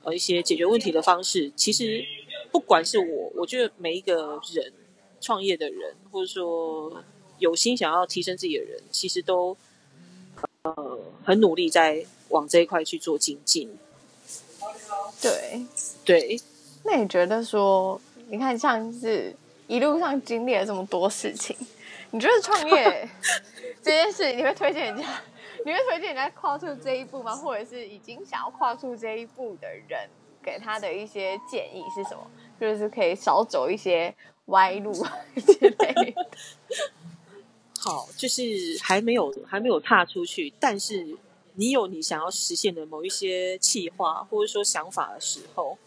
[SPEAKER 2] 呃一些解决问题的方式，其实不管是我，我觉得每一个人创业的人，或者说。有心想要提升自己的人，其实都呃很努力在往这一块去做精进。
[SPEAKER 1] 对
[SPEAKER 2] 对，
[SPEAKER 1] 那你觉得说，你看像是一路上经历了这么多事情，你觉得创业 这件事，你会推荐人家？你会推荐人家跨出这一步吗？或者是已经想要跨出这一步的人，给他的一些建议是什么？就是可以少走一些歪路之类的。
[SPEAKER 2] 好，就是还没有还没有踏出去，但是你有你想要实现的某一些计划或者说想法的时候，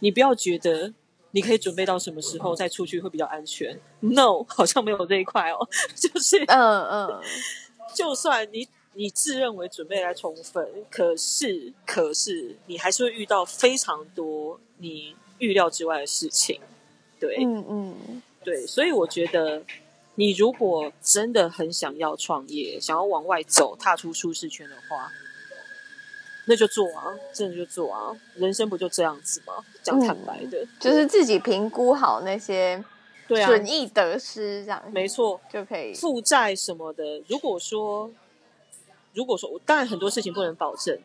[SPEAKER 2] 你不要觉得你可以准备到什么时候再出去会比较安全。No，好像没有这一块哦。就是，嗯嗯，就算你你自认为准备来充分，可是可是你还是会遇到非常多你预料之外的事情。对，嗯嗯，对，所以我觉得。你如果真的很想要创业，想要往外走，踏出舒适圈的话，那就做啊，真的就做啊，人生不就这样子吗？讲坦白的，
[SPEAKER 1] 嗯、就是自己评估好那些损益得失，这样、啊、
[SPEAKER 2] 没错
[SPEAKER 1] 就可以。
[SPEAKER 2] 负债什么的，如果说，如果说我，当然很多事情不能保证，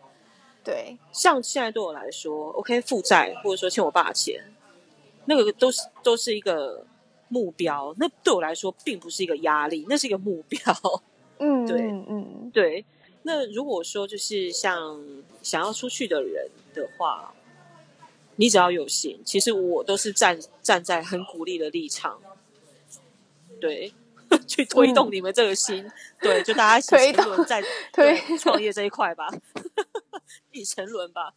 [SPEAKER 1] 对，
[SPEAKER 2] 像现在对我来说，OK，负债或者说欠我爸钱，那个都是都是一个目标，那对我来说并不是一个压力，那是一个目标。
[SPEAKER 1] 嗯，
[SPEAKER 2] 对，
[SPEAKER 1] 嗯嗯，
[SPEAKER 2] 对。那如果说就是像想要出去的人的话，你只要有心，其实我都是站站在很鼓励的立场，对，去推动你们这个心，嗯、对，就大家一起沉沦在推创业这一块吧，一起沉沦吧，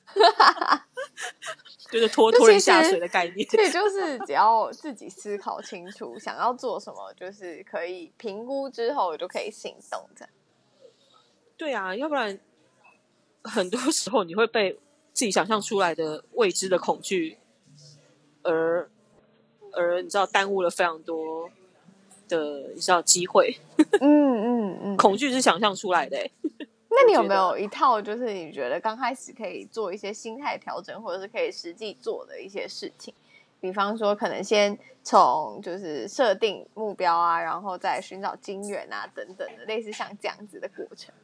[SPEAKER 2] 就是拖拖人下水的概念。
[SPEAKER 1] 对，就是只要自己思考清楚，想要做什么，就是可以评估之后就可以行动这样。
[SPEAKER 2] 对啊，要不然很多时候你会被。自己想象出来的未知的恐惧，而而你知道耽误了非常多的你知道机会。嗯嗯嗯，恐惧是想象出来的。
[SPEAKER 1] 那你有没有一套就是你觉得刚开始可以做一些心态调整，或者是可以实际做的一些事情？比方说，可能先从就是设定目标啊，然后再寻找金源啊等等的，类似像这样子的过程。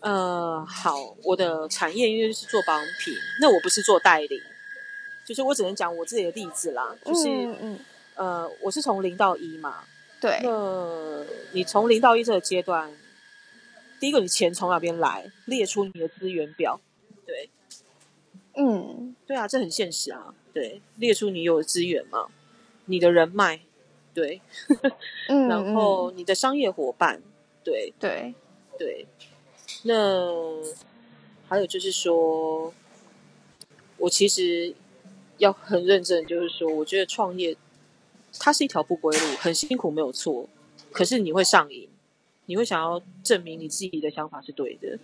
[SPEAKER 2] 呃，好，我的产业因为是做保养品，那我不是做代理，就是我只能讲我自己的例子啦，就是，嗯嗯呃，我是从零到一嘛，
[SPEAKER 1] 对，
[SPEAKER 2] 那你从零到一这个阶段，第一个你钱从哪边来，列出你的资源表，对，
[SPEAKER 1] 嗯，
[SPEAKER 2] 对啊，这很现实啊，对，列出你有的资源嘛，你的人脉，对，嗯，然后你的商业伙伴，对，
[SPEAKER 1] 对，
[SPEAKER 2] 对。那还有就是说，我其实要很认真，就是说，我觉得创业它是一条不归路，很辛苦没有错，可是你会上瘾，你会想要证明你自己的想法是对的，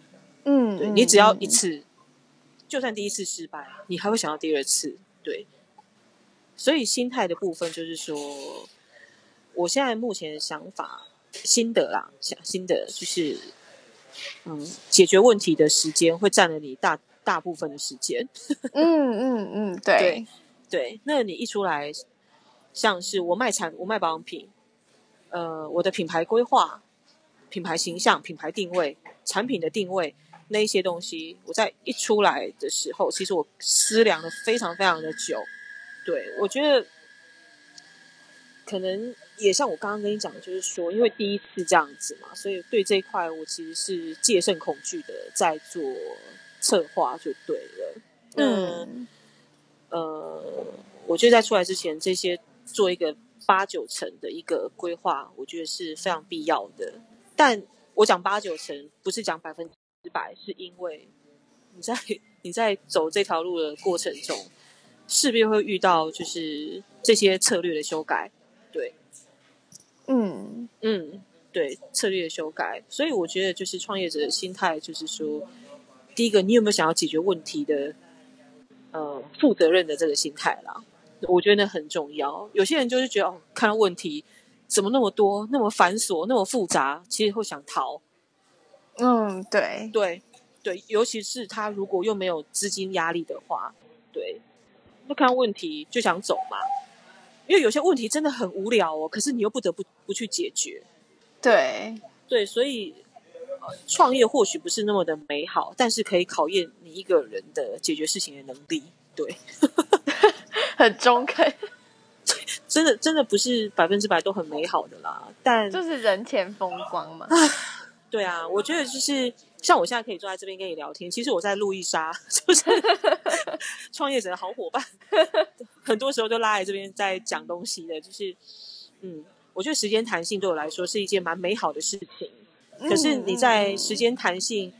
[SPEAKER 2] 嗯，对，你只要一次，嗯，就算第一次失败，你还会想要第二次，对，所以心态的部分就是说，我现在目前的想法心得啦，想心得就是。嗯，解决问题的时间会占了你大大部分的时间。
[SPEAKER 1] 嗯嗯嗯，对
[SPEAKER 2] 对对。那你一出来，像是我卖产，我卖保养品，呃，我的品牌规划、品牌形象、品牌定位、产品的定位那一些东西，我在一出来的时候，其实我思量了非常非常的久。对，我觉得可能。也像我刚刚跟你讲的，就是说，因为第一次这样子嘛，所以对这一块我其实是戒慎恐惧的，在做策划就对了。嗯，呃，我觉得在出来之前，这些做一个八九成的一个规划，我觉得是非常必要的。但我讲八九成，不是讲百分之百，是因为你在你在走这条路的过程中，势必会遇到就是这些策略的修改，对。嗯嗯，对，策略的修改，所以我觉得就是创业者的心态，就是说，第一个，你有没有想要解决问题的，呃，负责任的这个心态啦？我觉得那很重要。有些人就是觉得哦，看到问题怎么那么多，那么繁琐，那么复杂，其实会想逃。
[SPEAKER 1] 嗯，对，
[SPEAKER 2] 对，对，尤其是他如果又没有资金压力的话，对，那看问题就想走嘛。因为有些问题真的很无聊哦，可是你又不得不不去解决。
[SPEAKER 1] 对
[SPEAKER 2] 对，所以创业或许不是那么的美好，但是可以考验你一个人的解决事情的能力。对，
[SPEAKER 1] 很中肯。
[SPEAKER 2] 真的真的不是百分之百都很美好的啦，但
[SPEAKER 1] 就是人前风光嘛。
[SPEAKER 2] 对啊，我觉得就是。像我现在可以坐在这边跟你聊天，其实我在路易莎，就是创业者的好伙伴，很多时候都拉来这边在讲东西的。就是，嗯，我觉得时间弹性对我来说是一件蛮美好的事情。可是你在时间弹性，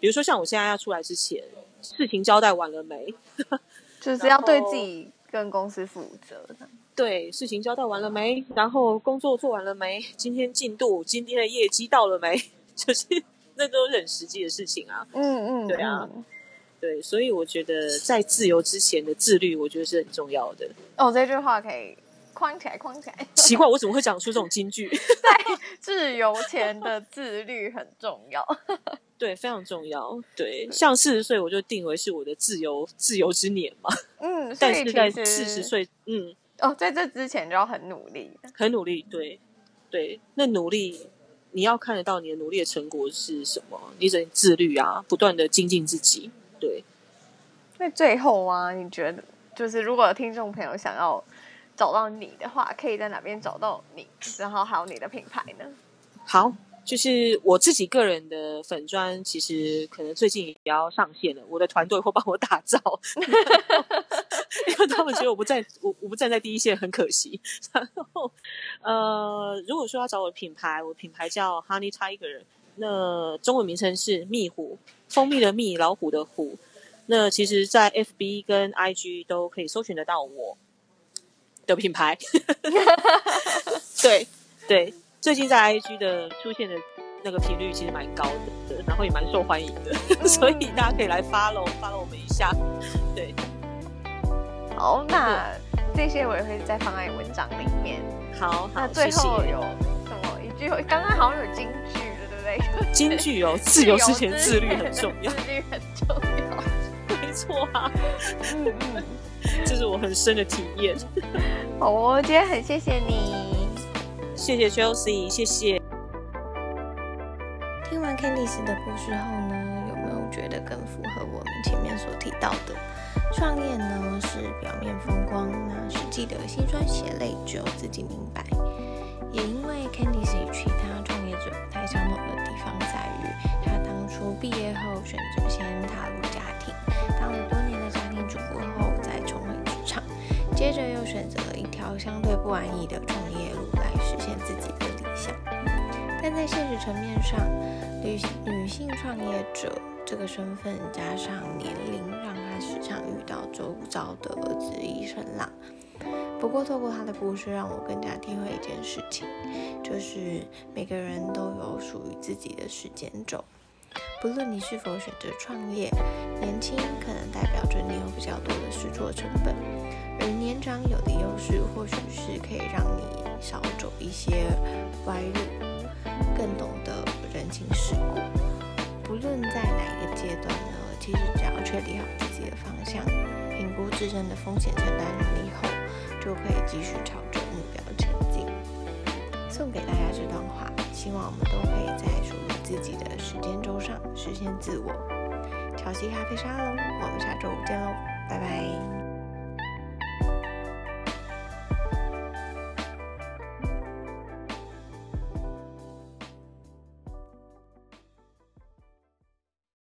[SPEAKER 2] 比如说像我现在要出来之前，事情交代完了没？
[SPEAKER 1] 就是要对自己跟公司负责的。
[SPEAKER 2] 对，事情交代完了没？然后工作做完了没？今天进度，今天的业绩到了没？就是。那都是很实际的事情啊，嗯嗯，对啊，对，所以我觉得在自由之前的自律，我觉得是很重要的。
[SPEAKER 1] 哦，这句话可以框起来，框起来。
[SPEAKER 2] 奇怪，我怎么会讲出这种金句？
[SPEAKER 1] 在自由前的自律很重要，
[SPEAKER 2] 对，非常重要。对，像四十岁，我就定为是我的自由自由之年嘛。嗯，但是在四十岁，嗯，
[SPEAKER 1] 哦，在这之前就要很努力，
[SPEAKER 2] 很努力，对，对，那努力。你要看得到你的努力的成果是什么？你只能自律啊，不断的精进自己。对。
[SPEAKER 1] 那最后啊，你觉得就是如果有听众朋友想要找到你的话，可以在哪边找到你？然后还有你的品牌呢？
[SPEAKER 2] 好。就是我自己个人的粉砖，其实可能最近也要上线了。我的团队会帮我打造，因为他们觉得我不在，我我不站在第一线，很可惜。然后，呃，如果说要找我的品牌，我品牌叫 Honey Tiger，那中文名称是蜜虎，蜂蜜的蜜，老虎的虎。那其实，在 FB 跟 IG 都可以搜寻得到我的品牌。对 对。最近在 IG 的出现的那个频率其实蛮高的，然后也蛮受欢迎的，嗯、所以大家可以来 follow follow 我们一下。对，
[SPEAKER 1] 好，那这些我也会再放在文章里面。
[SPEAKER 2] 好，好，
[SPEAKER 1] 那最后有什么一句？刚刚好像有金句了，对不对？
[SPEAKER 2] 金句哦，自由之前自律很重要，
[SPEAKER 1] 自律很重要，
[SPEAKER 2] 没错啊。嗯嗯，这是我很深的体验。
[SPEAKER 1] 好哦，今天很谢谢你。
[SPEAKER 2] 谢谢 Chelsea，谢谢。
[SPEAKER 3] 听完 Candice 的故事后呢，有没有觉得更符合我们前面所提到的？创业呢是表面风光，那实际的辛酸血泪只有自己明白。也因为 Candice 与其他创业者不太相同的地方在于，他当初毕业后选择先踏入家庭，当了多年的家庭主妇后再重回职场，接着又选择了一条相对不安逸的创业实现自己的理想，但在现实层面上，女女性创业者这个身份加上年龄，让她时常遇到周遭的质疑声浪。不过，透过她的故事，让我更加体会一件事情，就是每个人都有属于自己的时间轴。不论你是否选择创业，年轻可能代表着你有比较多的试错成本，而年长有的优势，或许是可以让你。少走一些歪路，更懂得人情世故。不论在哪一个阶段呢，其实只要确立好自己的方向，评估自身的风险承担能力后，就可以继续朝着目标前进。送给大家这段话，希望我们都可以在属于自己的时间轴上实现自我。乔西咖啡沙龙，我们下周五见喽，拜拜。you